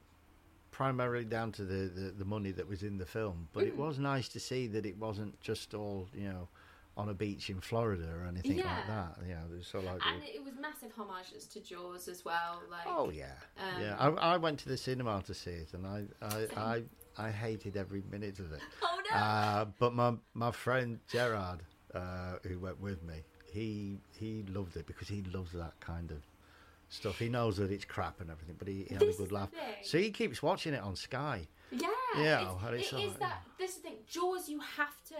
primarily down to the, the, the money that was in the film, but Mm. it was nice to see that it wasn't just all you know on a beach in Florida or anything Yeah. like that. Yeah, know, there's so like. and it was massive homages to Jaws as well. Like Oh yeah, um, yeah. I, I went to the cinema to see it, and I I, I, I hated every minute of it. Oh no! Uh, but my my friend Gerard, uh, who went with me, he he loved it because he loves that kind of stuff. He knows that it's crap and everything, but he, he had a good laugh. So he keeps watching it on Sky. Yeah, Yeah, it's, it's it is like- that. This is the thing. Jaws, you have to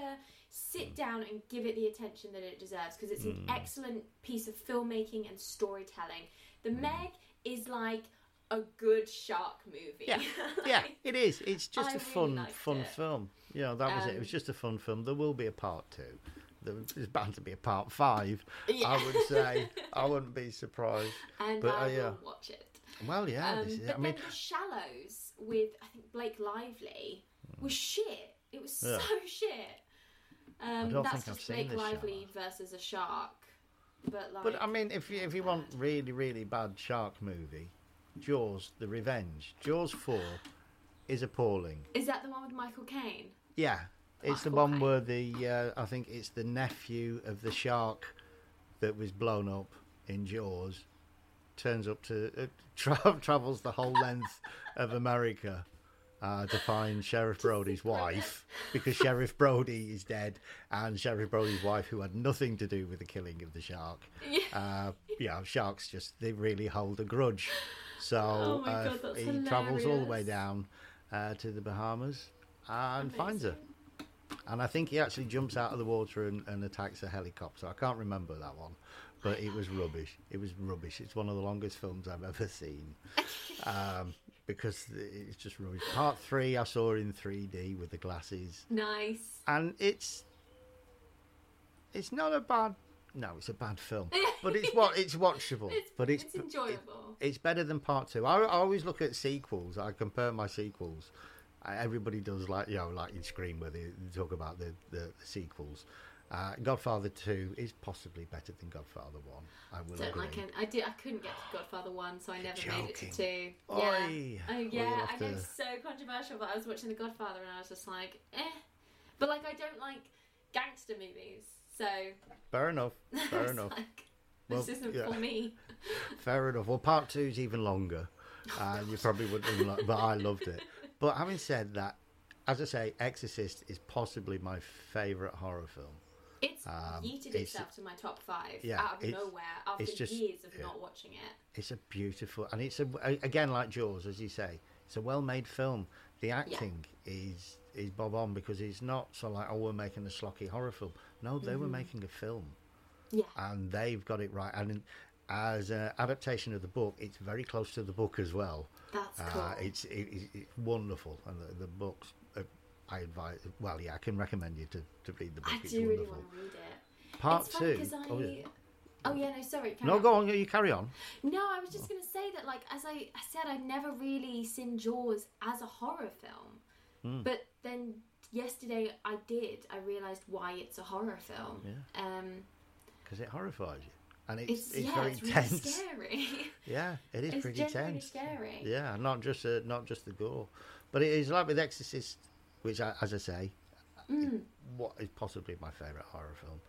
sit down and give it the attention that it deserves because it's an Mm. excellent piece of filmmaking and storytelling. The Mm. Meg is like a good shark movie. Yeah, yeah, it is. It's just I a really fun fun it. film. You know, that was it. It was Um, just a fun film. There will be a part two. There- There's bound to be a part five. Yeah. I would say. I wouldn't be surprised. and But, I uh, yeah. will watch it. Well, yeah. Um, this is, but I mean, then the Shallows with I think Blake Lively was shit. It was Yeah. so shit. Um, don't that's think I've just seen Blake Lively versus a shark. But like, But I mean, if you if you want really really bad shark movie, Jaws: The Revenge. Jaws four is appalling. is that the one with Michael Caine? Yeah, it's the one where the uh, I think it's the nephew of the shark that was blown up in Jaws turns up to uh, tra- travels the whole length of America uh, to find Sheriff Brody's wife because Sheriff Brody is dead, and Sheriff Brody's wife, who had nothing to do with the killing of the shark. Uh, yeah, sharks just they really hold a grudge. So Oh uh, God, he travels all the way down uh, to the Bahamas and finds her. And I think he actually jumps out of the water and, and attacks a helicopter. I can't remember that one, but it was rubbish. It was rubbish. It's one of the longest films I've ever seen um, because it's just rubbish. Part three I saw in 3D with the glasses, Nice. and it's it's not a bad. No, it's a bad film, but it's what it's watchable. It's, but it's it's enjoyable. it's better than part two. I, I always look at sequels. I compare my sequels. Uh, Everybody does like you know, like in Scream, where they, talk about the, the, the sequels. Uh, Godfather Two is possibly better than Godfather One. I will Don't agree. like it. I did. I couldn't get to Godfather one, so I never made it to joking. two. Oi. Yeah. Oh yeah. I know. to- So controversial, but I was watching The Godfather and I was just like, eh. But like, I don't like gangster movies, so Fair enough. Fair enough. like, Well, this isn't yeah. for me. Fair enough. Well, part two is even longer. Uh, you probably wouldn't, liked, but I loved it. But having said that, as I say, Exorcist is possibly my favourite horror film. It's Um, yeeted it's- itself to my top five Yeah, out of nowhere after it's just- years of yeah. not watching it. It's a beautiful, and it's a again like Jaws, as you say, it's a well-made film. The acting is is bob on because it's not so like oh we're making a schlocky horror film. No, they were making a film, Yeah. and they've got it right. And as an adaptation of the book, it's very close to the book as well. That's Uh, cool. it's it, it- it's wonderful, and the, the books. Uh, I advise. Well, yeah, I can recommend you to, to read the book. I it's do really want to read it. Part it's two. 'cause I... Oh, yeah. Oh yeah, no, sorry. No, on. go on. You carry on. No, I was just gonna say that, like, as I, I said, I'd never really seen Jaws as a horror film, Hmm. but then yesterday I did. I realised why it's a horror film. Yeah. Um, because it horrifies you, and it's it's, it's, yeah, very it's really tense. scary. Yeah, it is It's pretty tense. scary. Yeah, not just uh, not just the gore, but it is like with Exorcist, which, I, as I say, Mm. what is possibly my favourite horror film.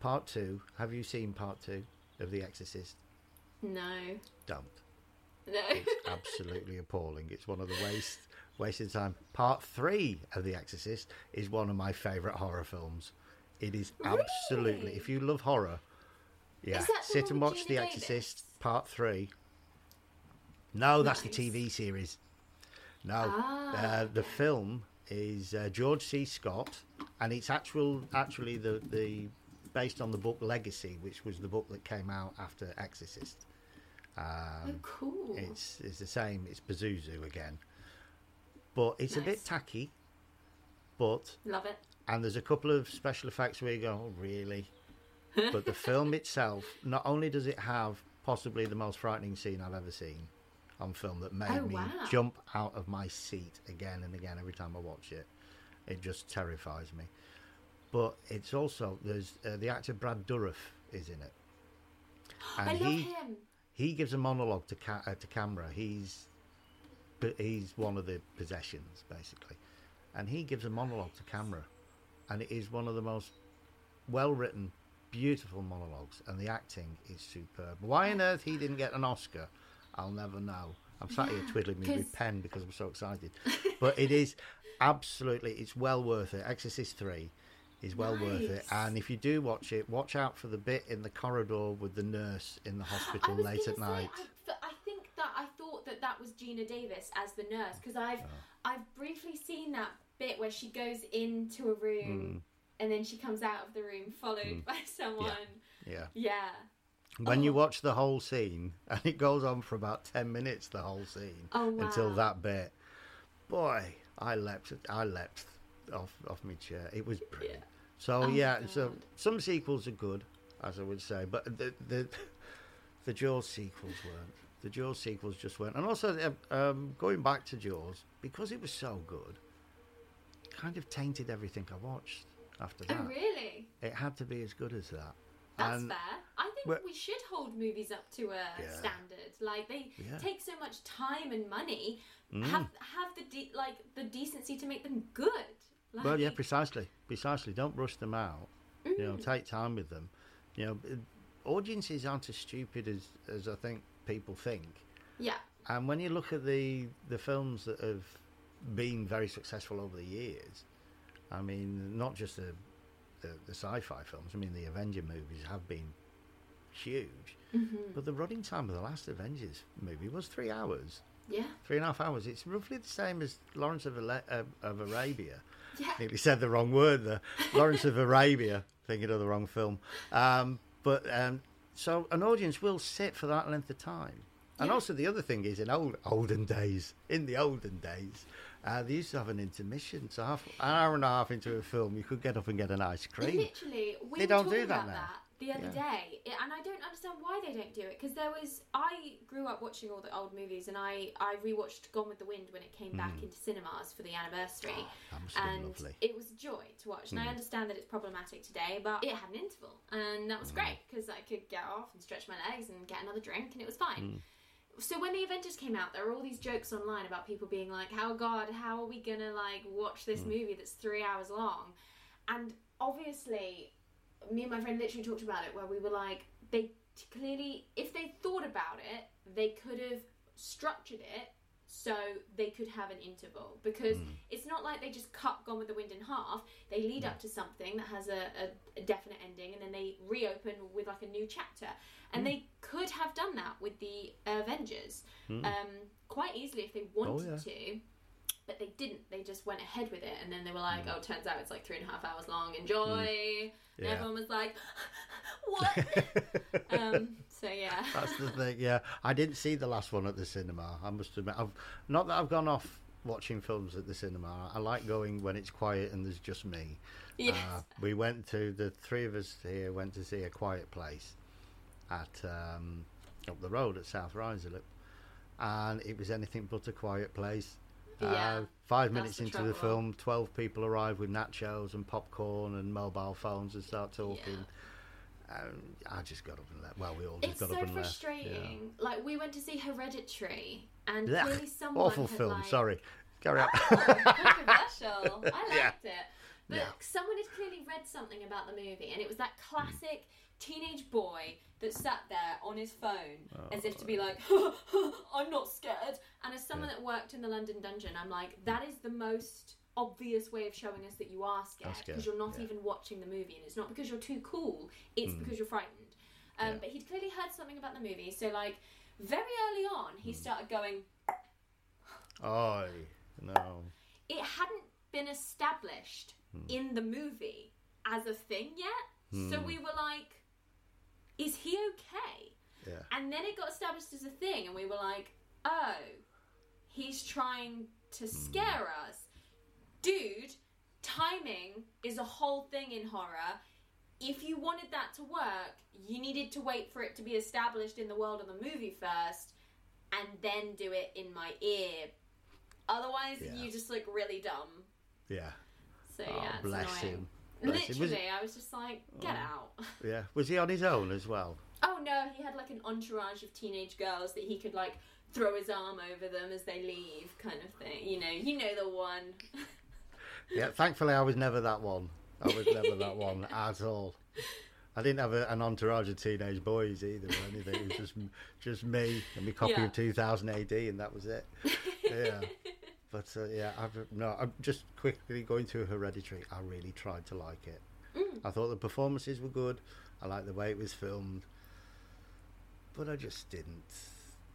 Part two. Have you seen part two of The Exorcist? no, Don't. no. It's absolutely appalling. It's one of the waste wasted time. Part three of The Exorcist is one of my favourite horror films. It is absolutely. Really? If you love horror, yeah, Is that the sit and watch The Davis? Exorcist Part Three. No, that's Nice. the TV series. No, Ah, uh, the film is uh, George C. Scott, and it's actual actually the the based on the book Legion, which was the book that came out after Exorcist. oh, Um, cool. it's it's the same. It's Pazuzu again, but it's a bit tacky. But Love it. and there's a couple of special effects where you go, oh, really? But the film itself, not only does it have possibly the most frightening scene I've ever seen on film that made Oh, me wow. jump out of my seat again and again every time I watch it. It just terrifies me. But it's also there's uh, the actor Brad Dourif is in it, and I love he him. he gives a monologue to ca- uh, to camera. He's he's one of the possessions basically, and he gives a monologue to camera, and it is one of the most well written, beautiful monologues, and the acting is superb. Why on earth he didn't get an Oscar, I'll never know. I'm sat here Yeah, twiddling my pen because I'm so excited, but it is absolutely it's well worth it. Exorcist three. Is well worth it, and if you do watch it, watch out for the bit in the corridor with the nurse in the hospital late at say, night. I, I think that I thought that that was Geena Davis as the nurse because I've Oh. I've briefly seen that bit where she goes into a room hmm. And then she comes out of the room followed by someone. Yeah. Yeah. When you Oh. watch the whole scene, and it goes on for about 10 minutes, the whole scene, Oh, until that bit, boy, I leapt, I leapt off, off my chair. It was brilliant. So, Oh, yeah, so some sequels are good, as I would say, but the, the, the Jaws sequels weren't. The Jaws sequels just weren't. And also, uh, um, going back to Jaws, because it was so good, kind of tainted everything I watched after that. Oh really? It had to be as good as that. That's And- fair. I think we should hold movies up to a Yeah. standard. Like they Yeah. Mm. take so much time and money. Have have the de- like the decency to make them good. Like, Well, yeah, precisely, precisely. Don't rush them out. You Mm. know, take time with them. You know, audiences aren't as stupid as as I think people think. Yeah. And when you look at the the films that have been very successful over the years, I mean, not just the the, the sci-fi films. I mean, the Avenger movies have been huge, Mm-hmm. but the running time of the last Avengers movie was three hours, Yeah. three and a half hours. It's roughly the same as Lawrence of, Ale- of, of Arabia. Yeah. Nearly said the wrong word there. Lawrence of Arabia, thinking of the wrong film. Um, but um, so an audience will sit for that length of time. And Yeah. also the other thing is in old olden days, in the olden days, uh, they used to have an intermission. So half an hour and a half into a film, you could get up and get an ice cream. Literally, we They don't do that now. that the other Yeah. day, and I don't understand why they don't do it. Because there was, I grew up watching all the old movies, and I I rewatched Gone with the Wind when it came back into cinemas for the anniversary, Mm. Oh, that must have been and lovely. Mm. it was a joy to watch. And I understand that it's problematic today, but it had an interval, and that was great because I could get off and stretch my legs and get another drink, and it was fine. So when the Avengers came out, there were all these jokes online about people being like, "How God, how are we gonna like watch this Mm. movie that's three hours long?" And obviously, me and my friend literally talked about it, where we were like, they t- clearly, if they thought about it, they could have structured it so they could have an interval because hmm. it's not like they just cut Gone with the Wind in half. They lead hmm. up to something that has a, a, a definite ending and then they reopen with like a new chapter. And hmm. they could have done that with the Avengers um, quite easily if they wanted oh, yeah. to. But they didn't. They just went ahead with it, and then they were like, "Oh, turns out it's like three and a half hours long. Enjoy." And Yeah. everyone was like, "What?" um, so yeah. That's the thing. Yeah, I didn't see the last one at the cinema. I must admit, I've not that I've gone off watching films at the cinema. I like going when it's quiet and there's just me. Yes. Uh, we went to the three of us here went to see a quiet place at um, up the road at South Ruislip, and it was anything but a quiet place. Yeah, uh, five minutes the into the film, twelve people arrive with nachos and popcorn and mobile phones and start talking. And I just got up and left. Well, we all just It's got so up and left. It's so frustrating. Like we went to see Hereditary, and Yeah. clearly someone Awful film. like- Sorry. Carry on. Oh, controversial. I liked Yeah. it. But Yeah. someone had clearly read something about the movie, and it was that hmm. classic teenage boy that sat there on his phone oh, as if to be like, I'm not scared. And as someone that worked in the London dungeon, I'm like, that hmm. is the most obvious way of showing us that you are scared because you're not yeah. even watching the movie, and it's not because you're too cool, it's because you're frightened. Um, But he'd clearly heard something about the movie, so like very early on, he started going, Oh no. it hadn't been established in the movie as a thing yet. So we were like, is he okay? Yeah. And then it got established as a thing, and we were like, oh, he's trying to scare us. Dude, timing is a whole thing in horror. If you wanted that to work, you needed to wait for it to be established in the world of the movie first, and then do it in my ear. Otherwise, Yeah. you just look really dumb. Yeah. So Oh, yeah, it's bless annoying. him. Bless him. Was Literally, I was just like, get oh. out. Yeah. Was he on his own as well? Oh no, he had like an entourage of teenage girls that he could like throw his arm over them as they leave, kind of thing. You know, you know the one. Yeah. Thankfully, I was never that one. I was never that one at all. I didn't have a, an entourage of teenage boys either or anything. It was just just me and my copy Yeah. of 2000 AD, and that was it. Yeah. But uh, yeah, I've, no. I'm just quickly going through Hereditary. I really tried to like it. Mm. I thought the performances were good. I liked the way it was filmed, but I just didn't.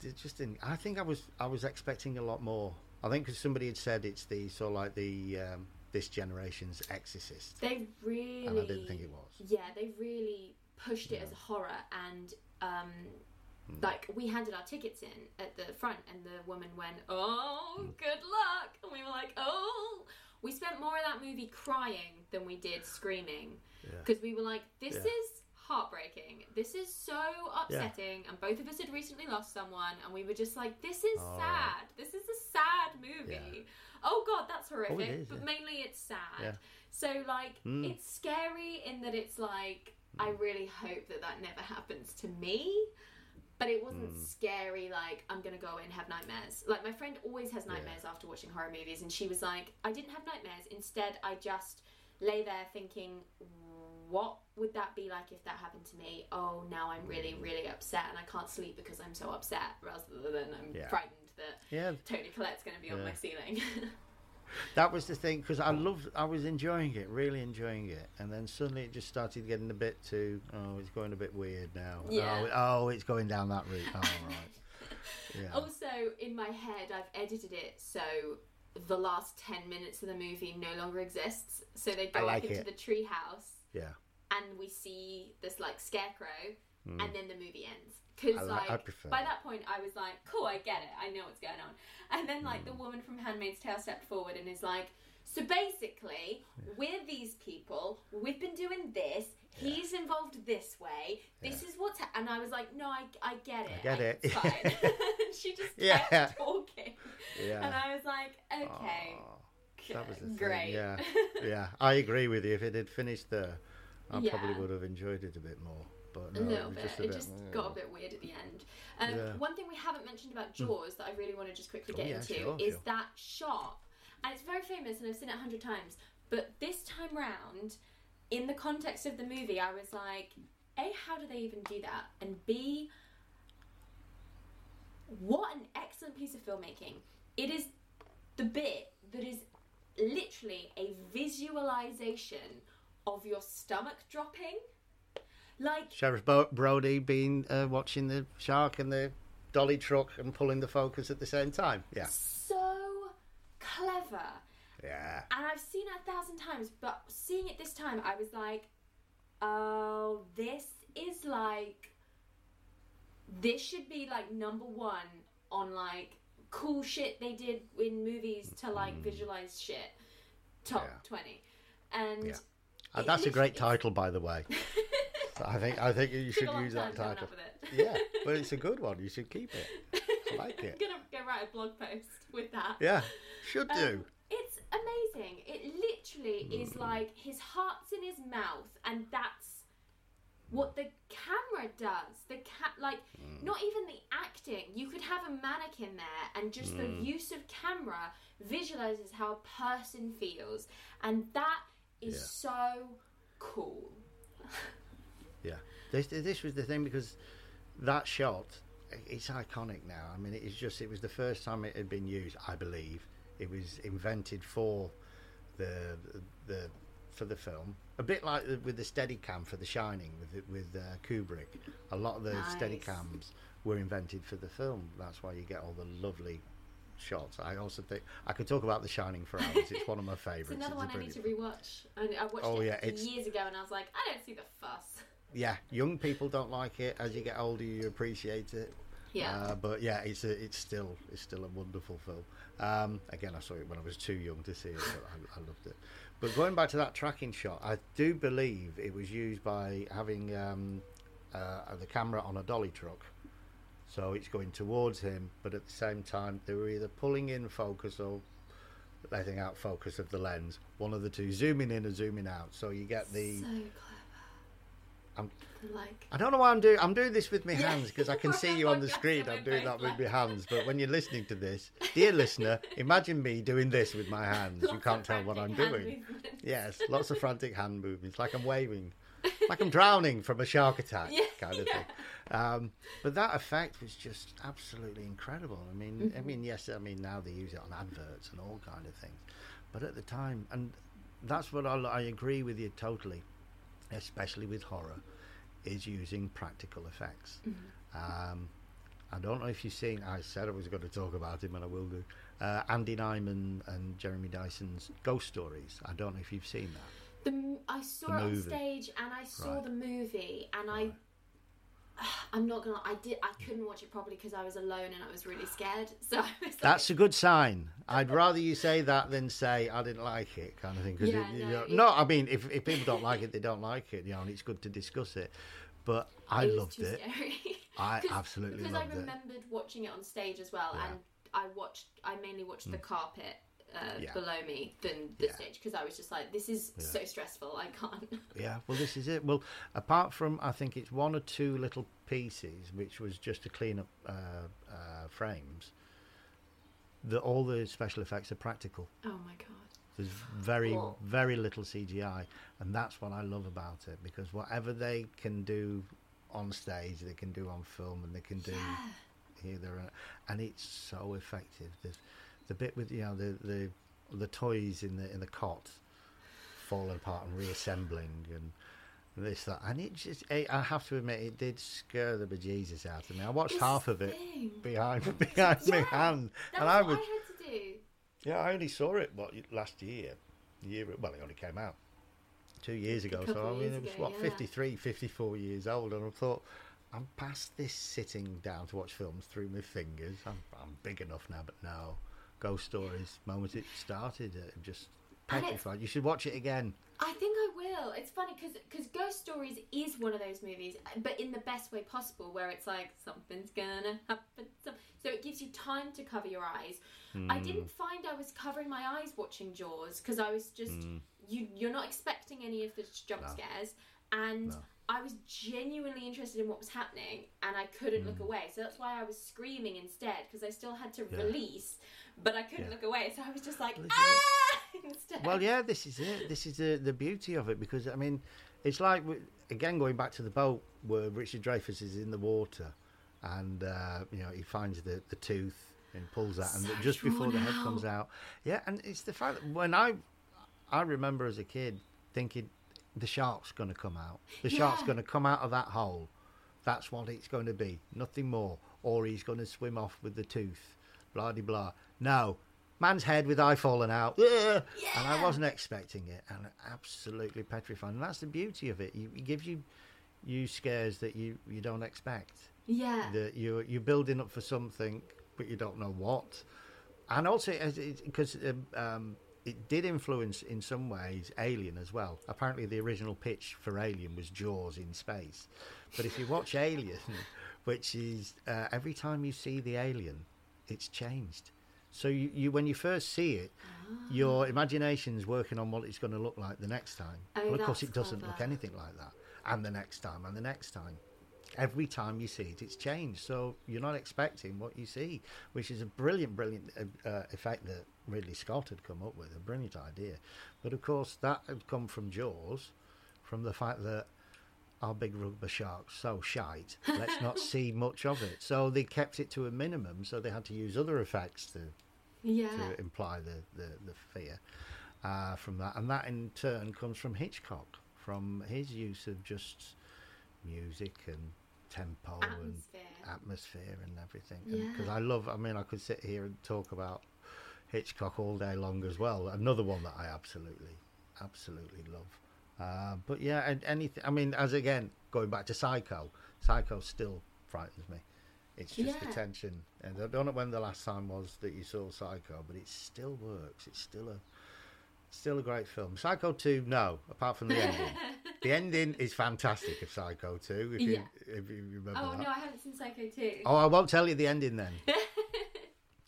It just didn't. I think I was I was expecting a lot more. I think because somebody had said it's the sort of like the um, this generation's Exorcist. They really. And I didn't think it was. Yeah, they really pushed it as a horror, and um, Hmm. like we handed our tickets in at the front, and the woman went, "Oh, Hmm. good luck," and we were like, "Oh." We spent more of that movie crying than we did screaming because we were like, "This Yeah. is heartbreaking. This is so upsetting." And both of us had recently lost someone, and we were just like, "This is Oh. sad. This is a sad movie." Yeah. Oh God, that's horrific. is, but yeah. mainly it's sad. Yeah. So like, Mm. it's scary in that it's like, I really hope that that never happens to me. But it wasn't Mm. scary. Like I'm gonna go and have nightmares. Like my friend always has nightmares after watching horror movies, and she was like, I didn't have nightmares. Instead, I just lay there thinking, what would that be like if that happened to me? Oh, now I'm really, really upset and I can't sleep because I'm so upset, rather than I'm Yeah. frightened that Yeah. Toni Collette's going to be on my ceiling. That was the thing because I loved, I was enjoying it, really enjoying it, and then suddenly it just started getting a bit too. Oh, it's going a bit weird now. Oh, yeah. Oh, oh it's going down that route. Oh, right. Yeah. Also, in my head, I've edited it so the last 10 minutes of the movie no longer exists. So they go like into it. the tree house yeah. and we see this like scarecrow mm. and then the movie ends. Because li- like prefer by that. point I was like, cool, I get it. I know what's going on. And then like Hmm. the woman from Handmaid's Tale stepped forward and is like, so basically, we're these people. We've been doing this. He's involved this way. This is what's. Ha-. And I was like, no, I, I get it. I get it. It's fine. She just Yeah. kept talking. Yeah. And I was like, okay. Oh, that was the thing. Great. Yeah. yeah. I agree with you. If it had finished there, I probably would have enjoyed it a bit more. But a little bit. a it bit. just mm. got a bit weird at the end. Um, Yeah. One thing we haven't mentioned about Jaws that I really want to just quickly Oh, get yeah, into sure, is sure. that shot, and it's very famous, and I've seen it a hundred times. But this time round, in the context of the movie, I was like, a, how do they even do that, and b, what an excellent piece of filmmaking. It is the bit that is literally a visualization of your stomach dropping. Like Sheriff Bo- Brody being uh, watching the shark and the dolly truck and pulling the focus at the same time. Yeah. so clever. Yeah. And I've seen it a thousand times, but seeing it this time, I was like, oh, this is like. This should be like number one on like cool shit they did in movies to like visualize shit. Top Mm. Yeah. 20. And. Yeah. Uh, that's a great title, by the way. I think I think you should use that title. up with it. yeah, but it's a good one. You should keep it. I like it. I'm gonna go write a blog post with that. Yeah, should um, do. Um, it's amazing. It literally is hmm. like his heart's in his mouth, and that's what the camera does. The cat, like, hmm. not even the acting. You could have a mannequin there, and just the hmm. use of camera visualizes how a person feels, and that is Yeah. so cool. Yeah, this this was the thing because that shot it's iconic now. I mean, it's just it was the first time it had been used. I believe it was invented for the the for the film. A bit like the- with the Steadicam for The Shining with with uh, Kubrick. A lot of the Nice. Steadicams were invented for the film. That's why you get all the lovely shots. I also think I could talk about The Shining for hours. It's one of my It's favourites. another a one I need to rewatch. I, I watched Oh, it yeah, years ago, and I was like, I don't see the fuss. Yeah, young people don't like it. As you get older, you appreciate it. Yeah. Uh, but yeah, it's a, it's still it's still a wonderful film. Um, again, I saw it when I was too young to see it, but I, I loved it. But going back to that tracking shot, I do believe it was used by having um, uh, the camera on a dolly truck. So it's going towards him, but at the same time, they were either pulling in focus or letting out focus of the lens. One of the two, zooming in and zooming out. So you get the. so. I'm, Like, I don't know why I'm doing. I'm doing this with my hands because I can see you on the screen. I'm doing that with my hands. But when you're listening to this, dear listener, imagine me doing this with my hands. You can't tell what I'm doing. movements. Yes, lots of frantic hand movements, like I'm waving, like I'm drowning from a shark attack, Yeah, kind of thing. Um, but that effect was just absolutely incredible. I mean, Mm-hmm. I mean, yes, I mean now they use it on adverts and all kind of things, but at the time, and that's what I, I agree with you totally, especially with horror, is using practical effects. Mm-hmm. Um, I don't know if you've seen. I said I was going to talk about him, and I will do. Uh, Andy Nyman and Jeremy Dyson's Ghost Stories. I don't know if you've seen that. The, I saw The it on stage and I saw Right. the movie and I. I'm not gonna. I did. I couldn't watch it properly because I was alone and I was really scared. So I was like, That's a good sign. I'd rather you say that than say I didn't like it, kind of thing. 'cause Yeah, it, you no, know, it- no, I mean, if, if people don't like it, they don't like it, you know, and it's good to discuss it. But I loved it loved it. I absolutely because I it. remembered watching it on stage as well, Yeah. and I watched. I mainly watched the mm. carpet uh, Yeah. below me than the Yeah. stage because I was just like, this is so stressful. I can't. Yeah, well, this is it. Well, apart from, I think it's one or two little pieces, which was just to clean up uh, uh, frames, the, all the special effects are practical. Oh my god. There's very, Cool. very little CGI, and that's what I love about it because whatever they can do on stage, they can do on film, and they can do here, there, and- and it's so effective. There's the bit with you know the the the toys in the in the cot falling apart and reassembling and this that and it just I I have to admit it did scare the bejesus out of me. I watched This half of it thing. behind behind my Yeah, hand, That's and I what was I had to do. yeah I only saw it what last year, year well it only came out two years ago, so I mean it was ago, what yeah. 53, 54 years old, and I thought. I'm past this sitting down to watch films through my fingers. I'm, I'm big enough now, but no. Ghost Stories, moment it started, it just petrified. You should watch it again. I think I will. It's funny because Ghost Stories is one of those movies, but in the best way possible, where it's like something's gonna happen. So it gives you time to cover your eyes. I Hmm. didn't find I was covering my eyes watching Jaws because I was just Hmm. you. You're not expecting any of the jump scares, and No. I was genuinely interested in what was happening, and I couldn't Hmm. look away. So that's why I was screaming instead because I still had to Yeah. release, but I couldn't Yeah. look away. So I was just like Well, this is it. ah instead. Well, yeah, this is it. This is the the beauty of it because I mean, it's like again going back to the boat where Richard Dreyfuss is in the water, and uh, you know he finds the the tooth and pulls that, and just before the head comes out. out, yeah, and it's the fact that when I I remember as a kid thinking the shark's going to come out, the shark's going to come out of that hole. That's what it's going to be, nothing more. Or he's going to swim off with the tooth, blah de blah. No, man's head with eye falling out. Ugh! And I wasn't expecting it, and absolutely petrified. And that's the beauty of it. You, it gives you you scares that you, you don't expect. yeah. That you you're building up for something, but you don't know what. And also, because um, um, it did influence in some ways Alien as well. Apparently, the original pitch for Alien was Jaws in space. But if you watch Alien, which is uh, every time you see the alien, it's changed. So you, you when you first see it, your imagination's working on what it's going to look like the next time. Oh, well, of course, it doesn't look anything like that. And the next time, and the next time. Every time you see it, it's changed. So you're not expecting what you see, which is a brilliant, brilliant uh, uh, effect that Ridley Scott had come up with. A brilliant idea. But of course, that had come from Jaws, from the fact that our big rugby shark's so shite. Let's not see much of it. So they kept it to a minimum. So they had to use other effects to Yeah. to imply the, the, the fear uh, from that. And that in turn comes from Hitchcock, from his use of just music and tempo Atmosphere. and atmosphere and everything. Yeah. Because I love, I mean, I could sit here and talk about Hitchcock all day long as well. Another one that I absolutely, absolutely love. Uh, but yeah, and anything, I mean, as again, going back to Psycho, Psycho still frightens me. It's just the tension. And I don't know when the last time was that you saw Psycho, but it still works. It's still a still a great film. Psycho 2, no, apart from the ending. the ending is fantastic of Psycho 2, if you, if you remember Oh that. no, I haven't seen Psycho 2. Oh, I won't tell you the ending then.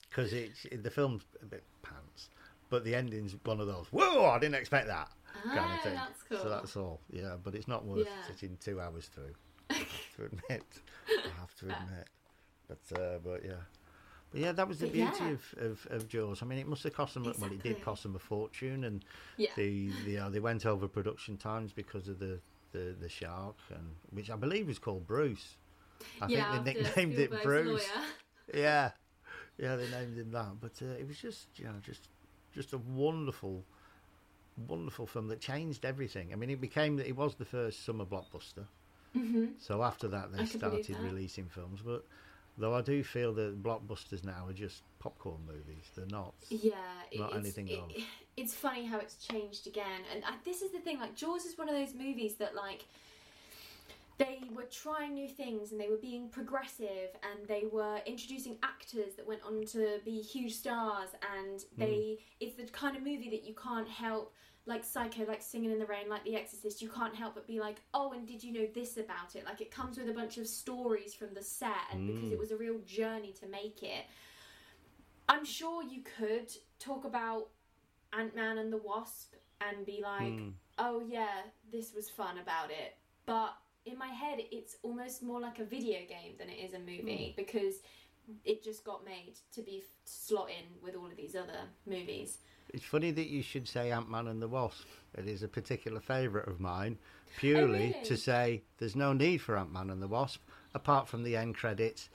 Because it's the film's a bit pants. But the ending's one of those, whoa, I didn't expect that kind Ah, of thing. that's cool. So that's all. Yeah, but it's not worth Yeah. sitting two hours through. I have to admit. I have to admit. But uh, but yeah. But yeah, that was the But beauty yeah. of, of, of Jaws. I mean, it must have cost them. Well, it did cost them a fortune, and Yeah. the, the they went over production times because of the, the, the shark, and which I believe was called Bruce. I yeah, think they nicknamed it Bruce. lawyer. Yeah, yeah, they named him that. But uh, it was just, you know, just just a wonderful, wonderful film that changed everything. I mean, it became that it was the first summer blockbuster. Mm-hmm. So after that, they started releasing films. But though I do feel that blockbusters now are just popcorn movies. They're not. Yeah, Not it's, anything it- else. It's funny how it's changed again, and I, this is the thing. Like Jaws is one of those movies that like they were trying new things and they were being progressive and they were introducing actors that went on to be huge stars and Hmm. they it's the kind of movie that you can't help like psycho like singing in the rain like the exorcist you can't help but be like oh and did you know this about it like it comes with a bunch of stories from the set and because Hmm. it was a real journey to make it I'm sure you could talk about Ant Man and the Wasp and be like, Hmm. oh yeah, this was fun about it. But in my head, it's almost more like a video game than it is a movie Hmm. because it just got made to be slot in with all of these other movies. It's funny that you should say Ant Man and the Wasp. It is a particular favourite of mine, purely really? to say there's no need for Ant Man and the Wasp, apart from the end credits,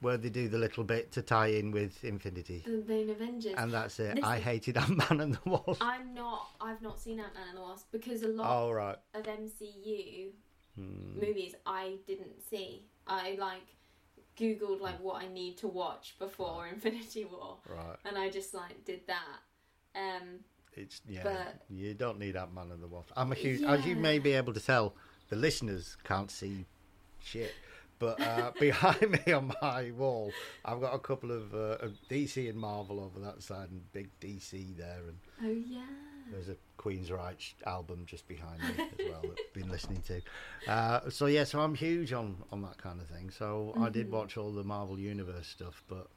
where they do the little bit to tie in with Infinity. The Avengers. And that's it. Listen, I hated Ant Man and the Wasp. I'm not. I've not seen Ant Man and the Wasp because a lot Oh, right. of MCU Hmm. movies I didn't see. I like googled like what I need to watch before Infinity War, Right. and I just like did that. Um, It's yeah. But- you don't need that Man and the Wasp. I'm a huge, as you may be able to tell, the listeners can't see shit. But uh, behind me on my wall, I've got a couple of, uh, of DC and Marvel over that side, and big DC there, and oh yeah. there's a Queensryche album just behind me as well that I've been listening to. Uh, so yeah, so I'm huge on on that kind of thing. So I did watch all the Marvel Universe stuff, but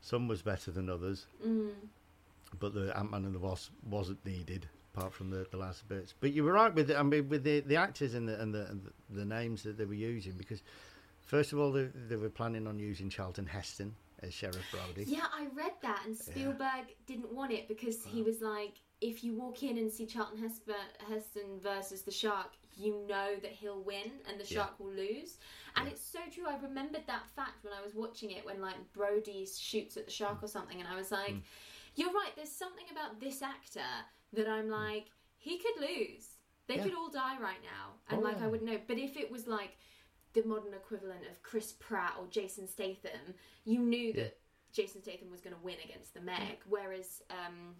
some was better than others Mm. But the Ant Man and the Wasp wasn't needed apart from the, the last bits. But you were right with the, I mean with the, the actors and the and the, and the names that they were using because first of all they, they were planning on using Charlton Heston as Sheriff Brody. Yeah, I read that, and Spielberg didn't want it because he uh-huh. was like, if you walk in and see Charlton Hesper, Heston versus the shark, you know that he'll win and the Yeah. shark will lose. And it's so true. I remembered that fact when I was watching it, when like Brody shoots at the shark hmm. or something, and I was like, hmm. You're right. There's something about this actor that I'm hmm. like, he could lose. They Yeah. could all die right now, and Oh, like I yeah. would know. But if it was like the modern equivalent of Chris Pratt or Jason Statham, you knew that Jason Statham was going to win against the Meg. Whereas um,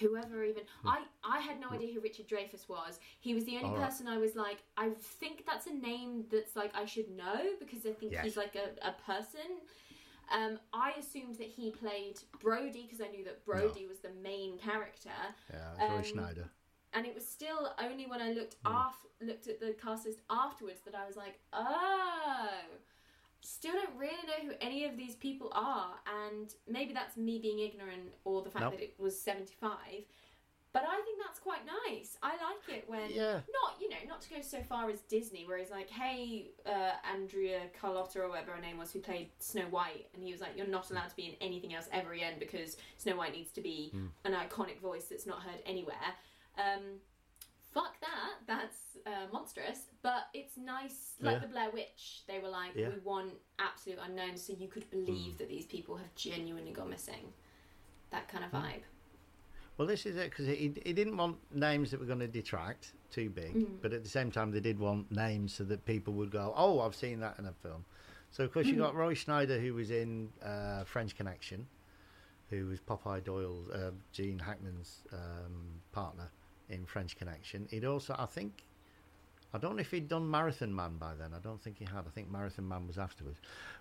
whoever even hmm. I I had no hmm. idea who Richard Dreyfuss was. He was the only right. person I was like, I think that's a name that's like I should know because I think Yes. he's like a, a person. Um, I assumed that he played Brody because I knew that Brody was the main character Yeah, Roy Um, Scheider. and it was still only when I looked Hmm. off looked at the cast list afterwards that I was like, oh, still don't really know who any of these people are, and maybe that's me being ignorant or the fact Nope. that it was seventy five. But I think that's quite nice. I like it when Yeah. not you know not to go so far as Disney, where he's like, "Hey, uh, Andrea Carlotta or whatever her name was, who played Snow White," and he was like, "You're not allowed to be in anything else ever again because Snow White needs to be an iconic voice that's not heard anywhere." Um, fuck that. That's uh, monstrous. But it's nice, like Yeah. the Blair Witch. They were like, Yeah. "We want absolute unknowns," so you could believe that these people have genuinely gone missing. That kind of vibe. Well, this is it because he, he didn't want names that were going to detract too big, Mm. but at the same time they did want names so that people would go, "Oh, I've seen that in a film." So of course you Mm. got Roy Scheider who was in uh, French Connection, who was Popeye Doyle, uh, Gene Hackman's um, partner in French Connection. He'd also, I think, I don't know if he'd done Marathon Man by then. I don't think he had. I think Marathon Man was afterwards,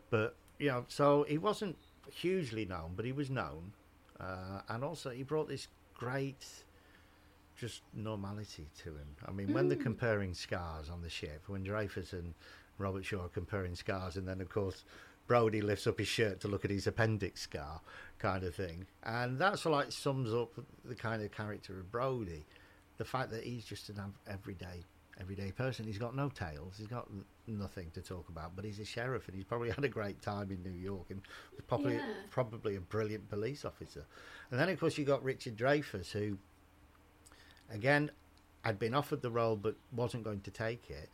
but you know, so he wasn't hugely known, but he was known, uh, and also he brought this great just normality to him. I mean, when they're mm. comparing scars on the ship, when Dreyfuss and Robert Shaw are comparing scars, and then of course Brody lifts up his shirt to look at his appendix scar, kind of thing, and that's like sums up the kind of character of Brody. The fact that he's just an everyday, everyday person. He's got no tales. He's got n- nothing to talk about. But he's a sheriff, and he's probably had a great time in New York, and was probably Yeah. probably a brilliant police officer. And then of course you got Richard Dreyfuss, who again had been offered the role but wasn't going to take it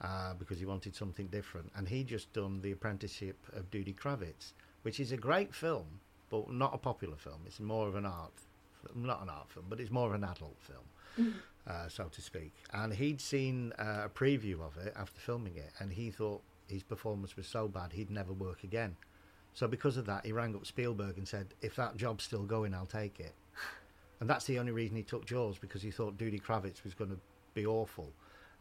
uh, because he wanted something different. And he just done the apprenticeship of Duddy Kravitz, which is a great film, but not a popular film. It's more of an art, not an art film, but it's more of an adult film, uh, so to speak. And he'd seen uh, a preview of it after filming it, and he thought his performance was so bad he'd never work again. So because of that, he rang up Spielberg and said, "If that job's still going, I'll take it." And that's the only reason he took Jaws because he thought Duddy Kravitz was going to be awful.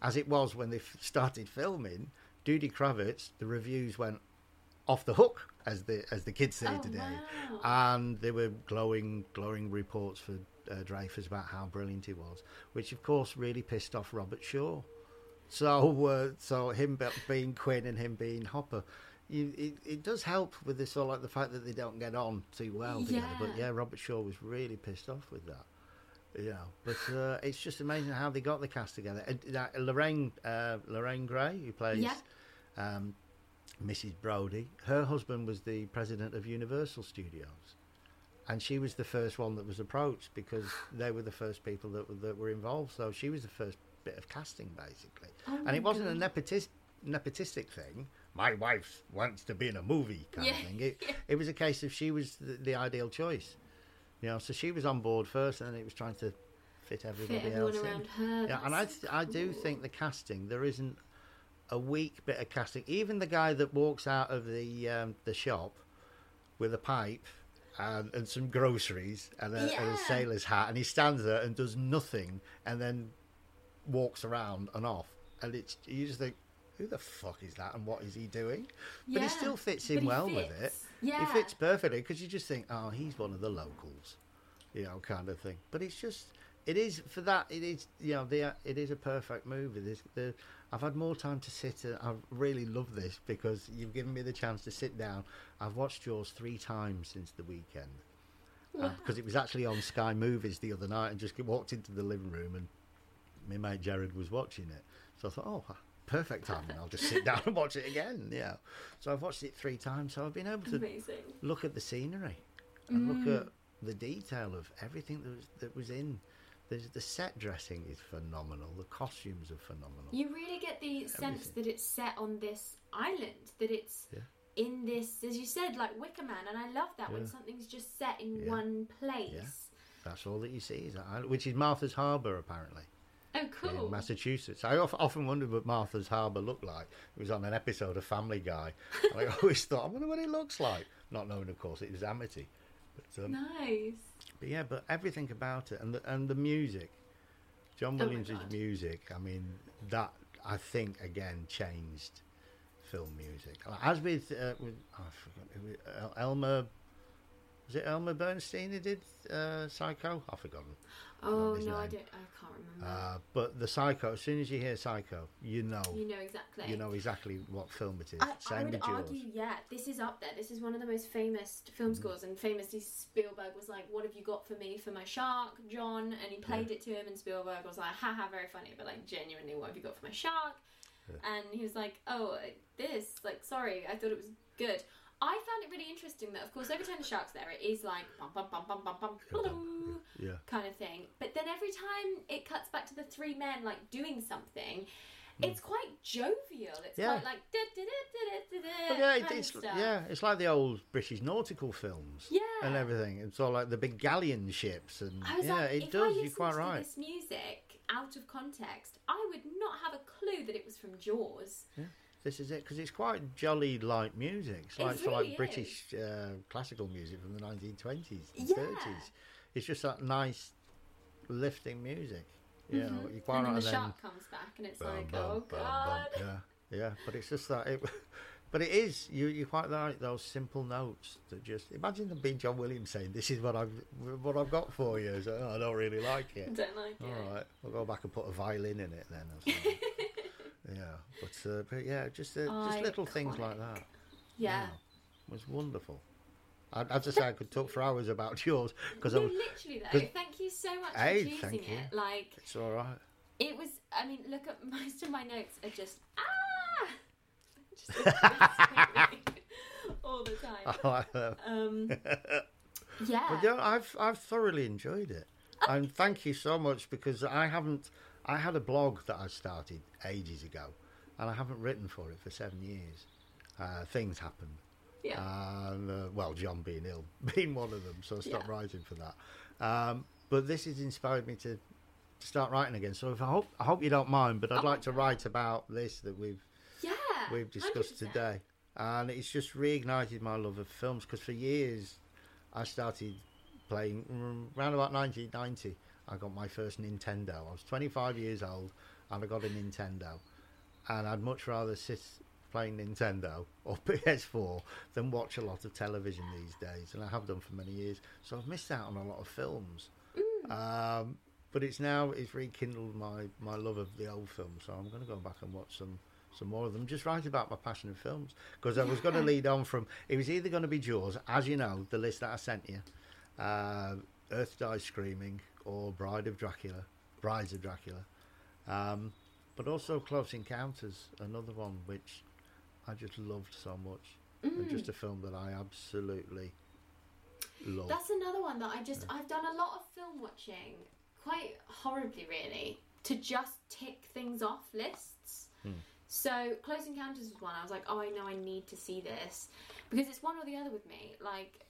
As it was when they f- started filming, Duddy Kravitz, the reviews went off the hook, as the as the kids say Oh, today, wow. and there were glowing glowing reports for uh, Dreyfuss about how brilliant he was, which of course really pissed off Robert Shaw. So uh, so him be- being Quint and him being Hooper. You, it, it does help with this of like the fact that they don't get on too well together. But Yeah. yeah, Robert Shaw was really pissed off with that. You know, but uh, it's just amazing how they got the cast together. And, uh, Lorraine uh, Lorraine Gary, who plays Yeah. um, Mrs. Brody. Her husband was the president of Universal Studios, and she was the first one that was approached because they were the first people that were, that were involved. So she was the first bit of casting, basically. Oh and it wasn't a nepotis- nepotistic thing. My wife wants to be in a movie kind Yeah, of thing. It, it was a case of she was the, the ideal choice. You know, so she was on board first, and then it was trying to fit everybody Fit else around in. her. Yeah, and I, th- I do think the casting there isn't a weak bit of casting. Even the guy that walks out of the um, the shop with a pipe and, and some groceries and a, and a sailor's hat, and he stands there and does nothing, and then walks around and off, and it's you just think. Who the fuck is that, and what is he doing? But Yeah, he still fits in well with it. fits. Yeah. He fits perfectly because you just think, oh, he's one of the locals, you know, kind of thing. But it's just, it is for that. It is, you know, the it is a perfect movie. This, the, I've had more time to sit. And I really love this because you've given me the chance to sit down. I've watched Jaws three times since the weekend uh, because it was actually on Sky Movies the other night, and just walked into the living room and my mate Jared was watching it. So I thought, oh, perfect timing. I'll just sit down and watch it again. Yeah. So I've watched it three times. So I've been able to Amazing. look at the scenery and look Mm. at the detail of everything that was that was in. There's, the set dressing is phenomenal. The costumes are phenomenal. You really get the sense that it's set on this island, that it's Yeah. in this, as you said, like Wicker Man, and I love that when something's just set in Yeah. one place. That's all that you see, is that island, which is Martha's Harbour apparently. Oh, cool. in Massachusetts. I often wondered what Martha's Harbour looked like. It was on an episode of Family Guy. I always thought, I wonder what it looks like. Not knowing, of course, it was Amity. But, um, Nice. But yeah, but everything about it and the, and the music, John Oh Williams' God. music. I mean, that I think again changed film music. As with, uh, with oh, I forgot, who it- El- Elmer. Was it Elmer Bernstein who did uh, Psycho? I've forgotten. Oh no, I don't. I can't remember. Uh, but the Psycho, as soon as you hear Psycho, you know, you know exactly. you know exactly what film it is. I, I would argue, yeah, this is up there. This is one of the most famous film Mm-hmm. scores, and famously Spielberg was like, "What have you got for me for my shark, John?" And he played it to him, and Spielberg was like, "Haha, very funny," but like genuinely, what have you got for my shark? And he was like, "Oh, this, like, sorry, I thought it was good." I found it really interesting that, of course, every time the shark's there, it is like bum bum bum bum bum bum, hello, Yeah. kind of thing. But then every time it cuts back to the three men like doing something, it's quite jovial. It's Hmm. Yeah. quite like da, da, da, da, da, da, But yeah, it, it's yeah, it's like the old British nautical films. Yeah. And everything. It's all like the big galleon ships and yeah, like, it does. You're quite right. this music out of context, I would not have a clue that it was from Jaws. This is it because it's quite jolly light music. It's It like so really like British uh, classical music from the 1920s and Yeah. 30s. It's just that nice lifting music. You know, you're quite Mm-hmm. and then right. the and then shark comes back, and it's Bum, like, bum, oh bum, bum. god. Yeah, yeah, but it's just that. It, but it is you. You're quite like Those simple notes that just imagine them being John Williams saying, "This is what I've what I've got for you." So, "Oh, I don't really like it. Don't like it. All right, we'll go back and put a violin in it then. Yeah, but uh, but yeah, just uh, just little things like that Yeah. it was wonderful. I, as I say, I could talk for hours about Jaws because No, I'm. literally though. Thank you so much Hey, for choosing it. Like It's all right. it was. I mean, look at most of my notes are just ah, just all the time. I like. Um, yeah. But yeah, I've I've thoroughly enjoyed it, and thank you so much because I haven't. I had a blog that I started ages ago, and I haven't written for it for seven years. Uh, things happened, yeah. and uh, well, John being ill being one of them, so I stopped Yeah. writing for that. Um, but this has inspired me to, to start writing again. So if I hope I hope you don't mind, but I'd Oh like to write about this that we've yeah. we've discussed 100%. today. And it's just reignited my love of films because for years I started playing around about 1990. I got my first Nintendo. I was 25 years old and I got a Nintendo. And I'd much rather sit playing Nintendo or PS4 than watch a lot of television these days. And I have done for many years. So I've missed out on a lot of films. Um, but it's now it's rekindled my, my love of the old films, so I'm going to go back and watch some some more of them. Just write about my passion in films because I was going to lead on from it was either going to be Jaws, as you know, the list that I sent you, uh, Earth Dies Screaming, or Bride of Dracula, Brides of Dracula, um, but also Close Encounters, another one which I just loved so much. And just a film that I absolutely love. That's another one that I just I've done a lot of film watching, quite horribly really, to just tick things off lists. So Close Encounters was one. I was like, oh, I know I need to see this because it's one or the other with me. Like,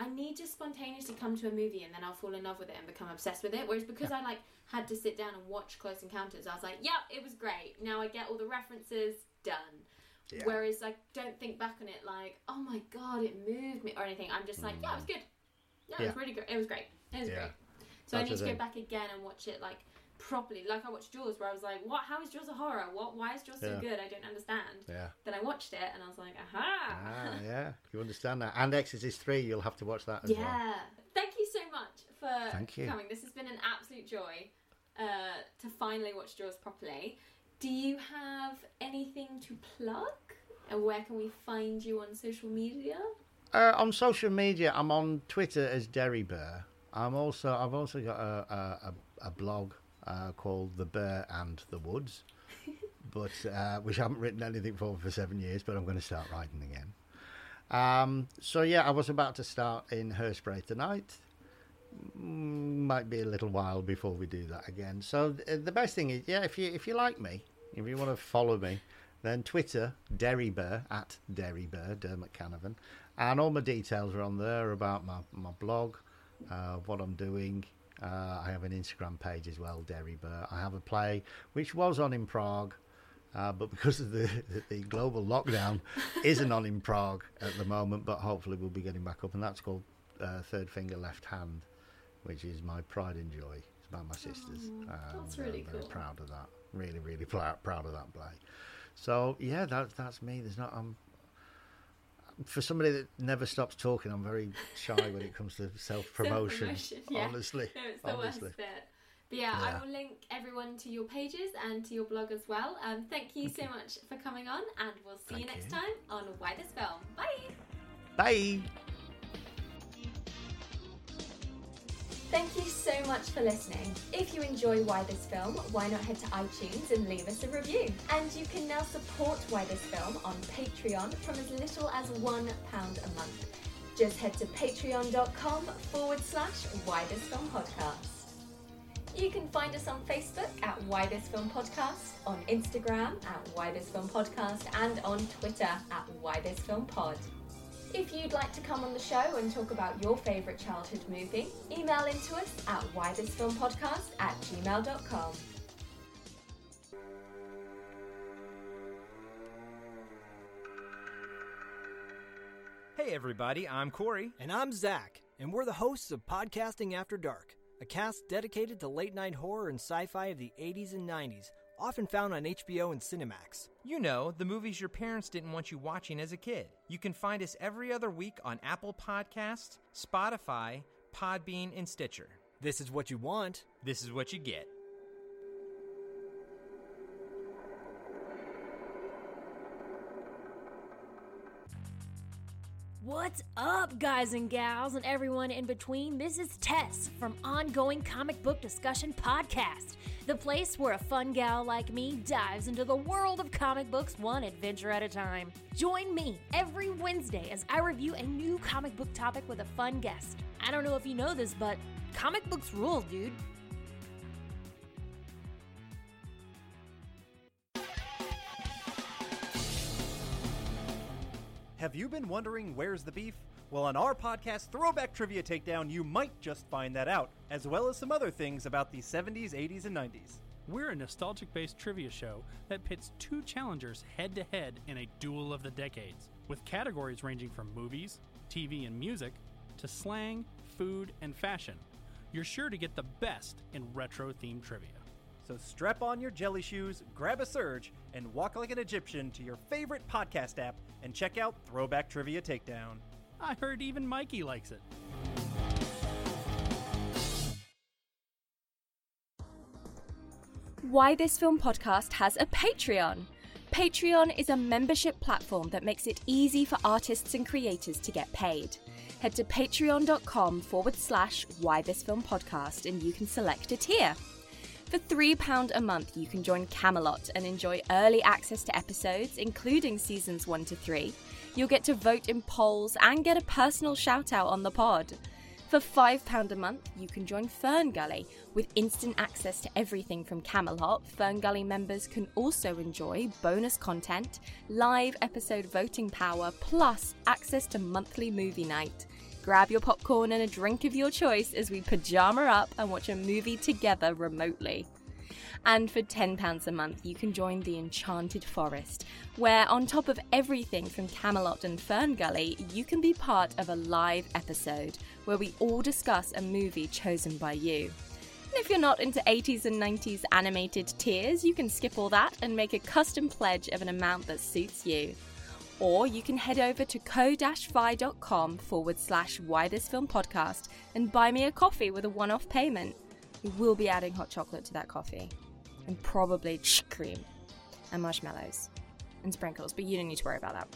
I need to spontaneously come to a movie and then I'll fall in love with it and become obsessed with it. Whereas because I like had to sit down and watch Close Encounters, I was like, yep, it was great. Now I get all the references done. Yeah. Whereas I don't think back on it like, oh my god, it moved me or anything. I'm just like, yeah, it was good. Yeah, it was really great. It was great. It was Yeah. great. So I need to go back again and watch it like properly. Like I watched Jaws, where I was like, what? How is Jaws a horror? What? Why is Jaws so good? I don't understand. Yeah. Then I watched it and I was like, aha. Ah, yeah, you understand that. And Exorcist 3, you'll have to watch that as well. Yeah. Thank you so much for Thank you. coming. This has been an absolute joy uh, to finally watch Jaws properly. Do you have anything to plug? And where can we find you on social media? Uh, on social media, I'm on Twitter as Derry Bear. I'm also I've also got a, a, a blog uh, called The Bear and the Woods, but uh, which I haven't written anything for for seven years, but I'm going to start writing again. Um, so yeah, I was about to start in Hairspray tonight. Mm, Might be a little while before we do that again. So th- the best thing is, yeah, if you if you like me, if you want to follow me, then Twitter Derry Bear at Derry Bear Dermot Canavan, and all my details are on there about my my blog, uh, what I'm doing. Uh, I have an Instagram page as well, Derry Bear. I have a play which was on in Prague. Uh, but because of the, the global lockdown, isn't on in Prague at the moment. But hopefully, we'll be getting back up, and that's called uh, Third Finger Left Hand, which is my pride and joy. It's about my sisters. Um, that's I'm really very cool. proud of that. Really, really pl- proud of that play. So yeah, that's that's me. There's not. I'm for somebody that never stops talking. I'm very shy when it comes to self promotion. Yeah. Honestly, No, it's the honestly. worst bit. But yeah, Yeah. I will link everyone to your pages and to your blog as well. Um, thank you so much for coming on, and we'll see you next you. time on Why This Film. Bye! Bye. Thank you so much for listening. If you enjoy Why This Film, why not head to iTunes and leave us a review? And you can now support Why This Film on Patreon from as little as £1 a month. Just head to patreon.com forward slash Why This Film Podcast. You can find us on Facebook at Why This Film Podcast, on Instagram at Why This Film Podcast, and on Twitter at Why This Film Pod. If you'd like to come on the show and talk about your favourite childhood movie, email into us at whythisfilmpodcast at gmail.com. Hey everybody, I'm Corey. And I'm Zach, and we're the hosts of Podcasting After Dark, a cast dedicated to late night horror and sci fi of the 80s and 90s, often found on HBO and Cinemax. You know, the movies your parents didn't want you watching as a kid. You can find us every other week on Apple Podcasts, Spotify, Podbean, and Stitcher. This is what you want. This is what you get. What's up, guys and gals, and everyone in between? This is Tess from Ongoing Comic Book Discussion Podcast, the place where a fun gal like me dives into the world of comic books one adventure at a time. Join me every Wednesday as I review a new comic book topic with a fun guest. I don't know if you know this, but comic books rule, dude. Have you been wondering where's the beef? Well, on our podcast, Throwback Trivia Takedown, you might just find that out, as well as some other things about the 70s, 80s, and 90s. We're a nostalgic based trivia show that pits two challengers head to head in a duel of the decades, with categories ranging from movies, TV, and music to slang, food, and fashion. You're sure to get the best in retro themed trivia. So strap on your jelly shoes, grab a surge, and walk like an Egyptian to your favorite podcast app and check out Throwback Trivia Takedown. I heard even Mikey likes it. Why This Film podcast has a Patreon. Patreon is a membership platform that makes it easy for artists and creators to get paid. Head to patreon.com forward slash Why This Film podcast and you can select a tier. For £3 a month, you can join Camelot and enjoy early access to episodes, including seasons 1 to 3. You'll get to vote in polls and get a personal shout out on the pod. For £5 a month, you can join Fern Gully. With instant access to everything from Camelot, Fern Gully members can also enjoy bonus content, live episode voting power, plus access to monthly movie night. Grab your popcorn and a drink of your choice as we pajama up and watch a movie together remotely. And for £10 a month, you can join the Enchanted Forest, where, on top of everything from Camelot and Fern Gully, you can be part of a live episode where we all discuss a movie chosen by you. And if you're not into 80s and 90s animated tiers, you can skip all that and make a custom pledge of an amount that suits you. Or you can head over to ko-fi.com forward slash why this film podcast and buy me a coffee with a one off payment. We will be adding hot chocolate to that coffee and probably cream and marshmallows and sprinkles, but you don't need to worry about that.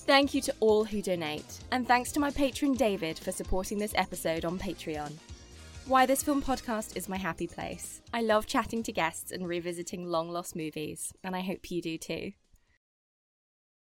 Thank you to all who donate, and thanks to my patron David for supporting this episode on Patreon. Why This Film podcast is my happy place. I love chatting to guests and revisiting long lost movies, and I hope you do too.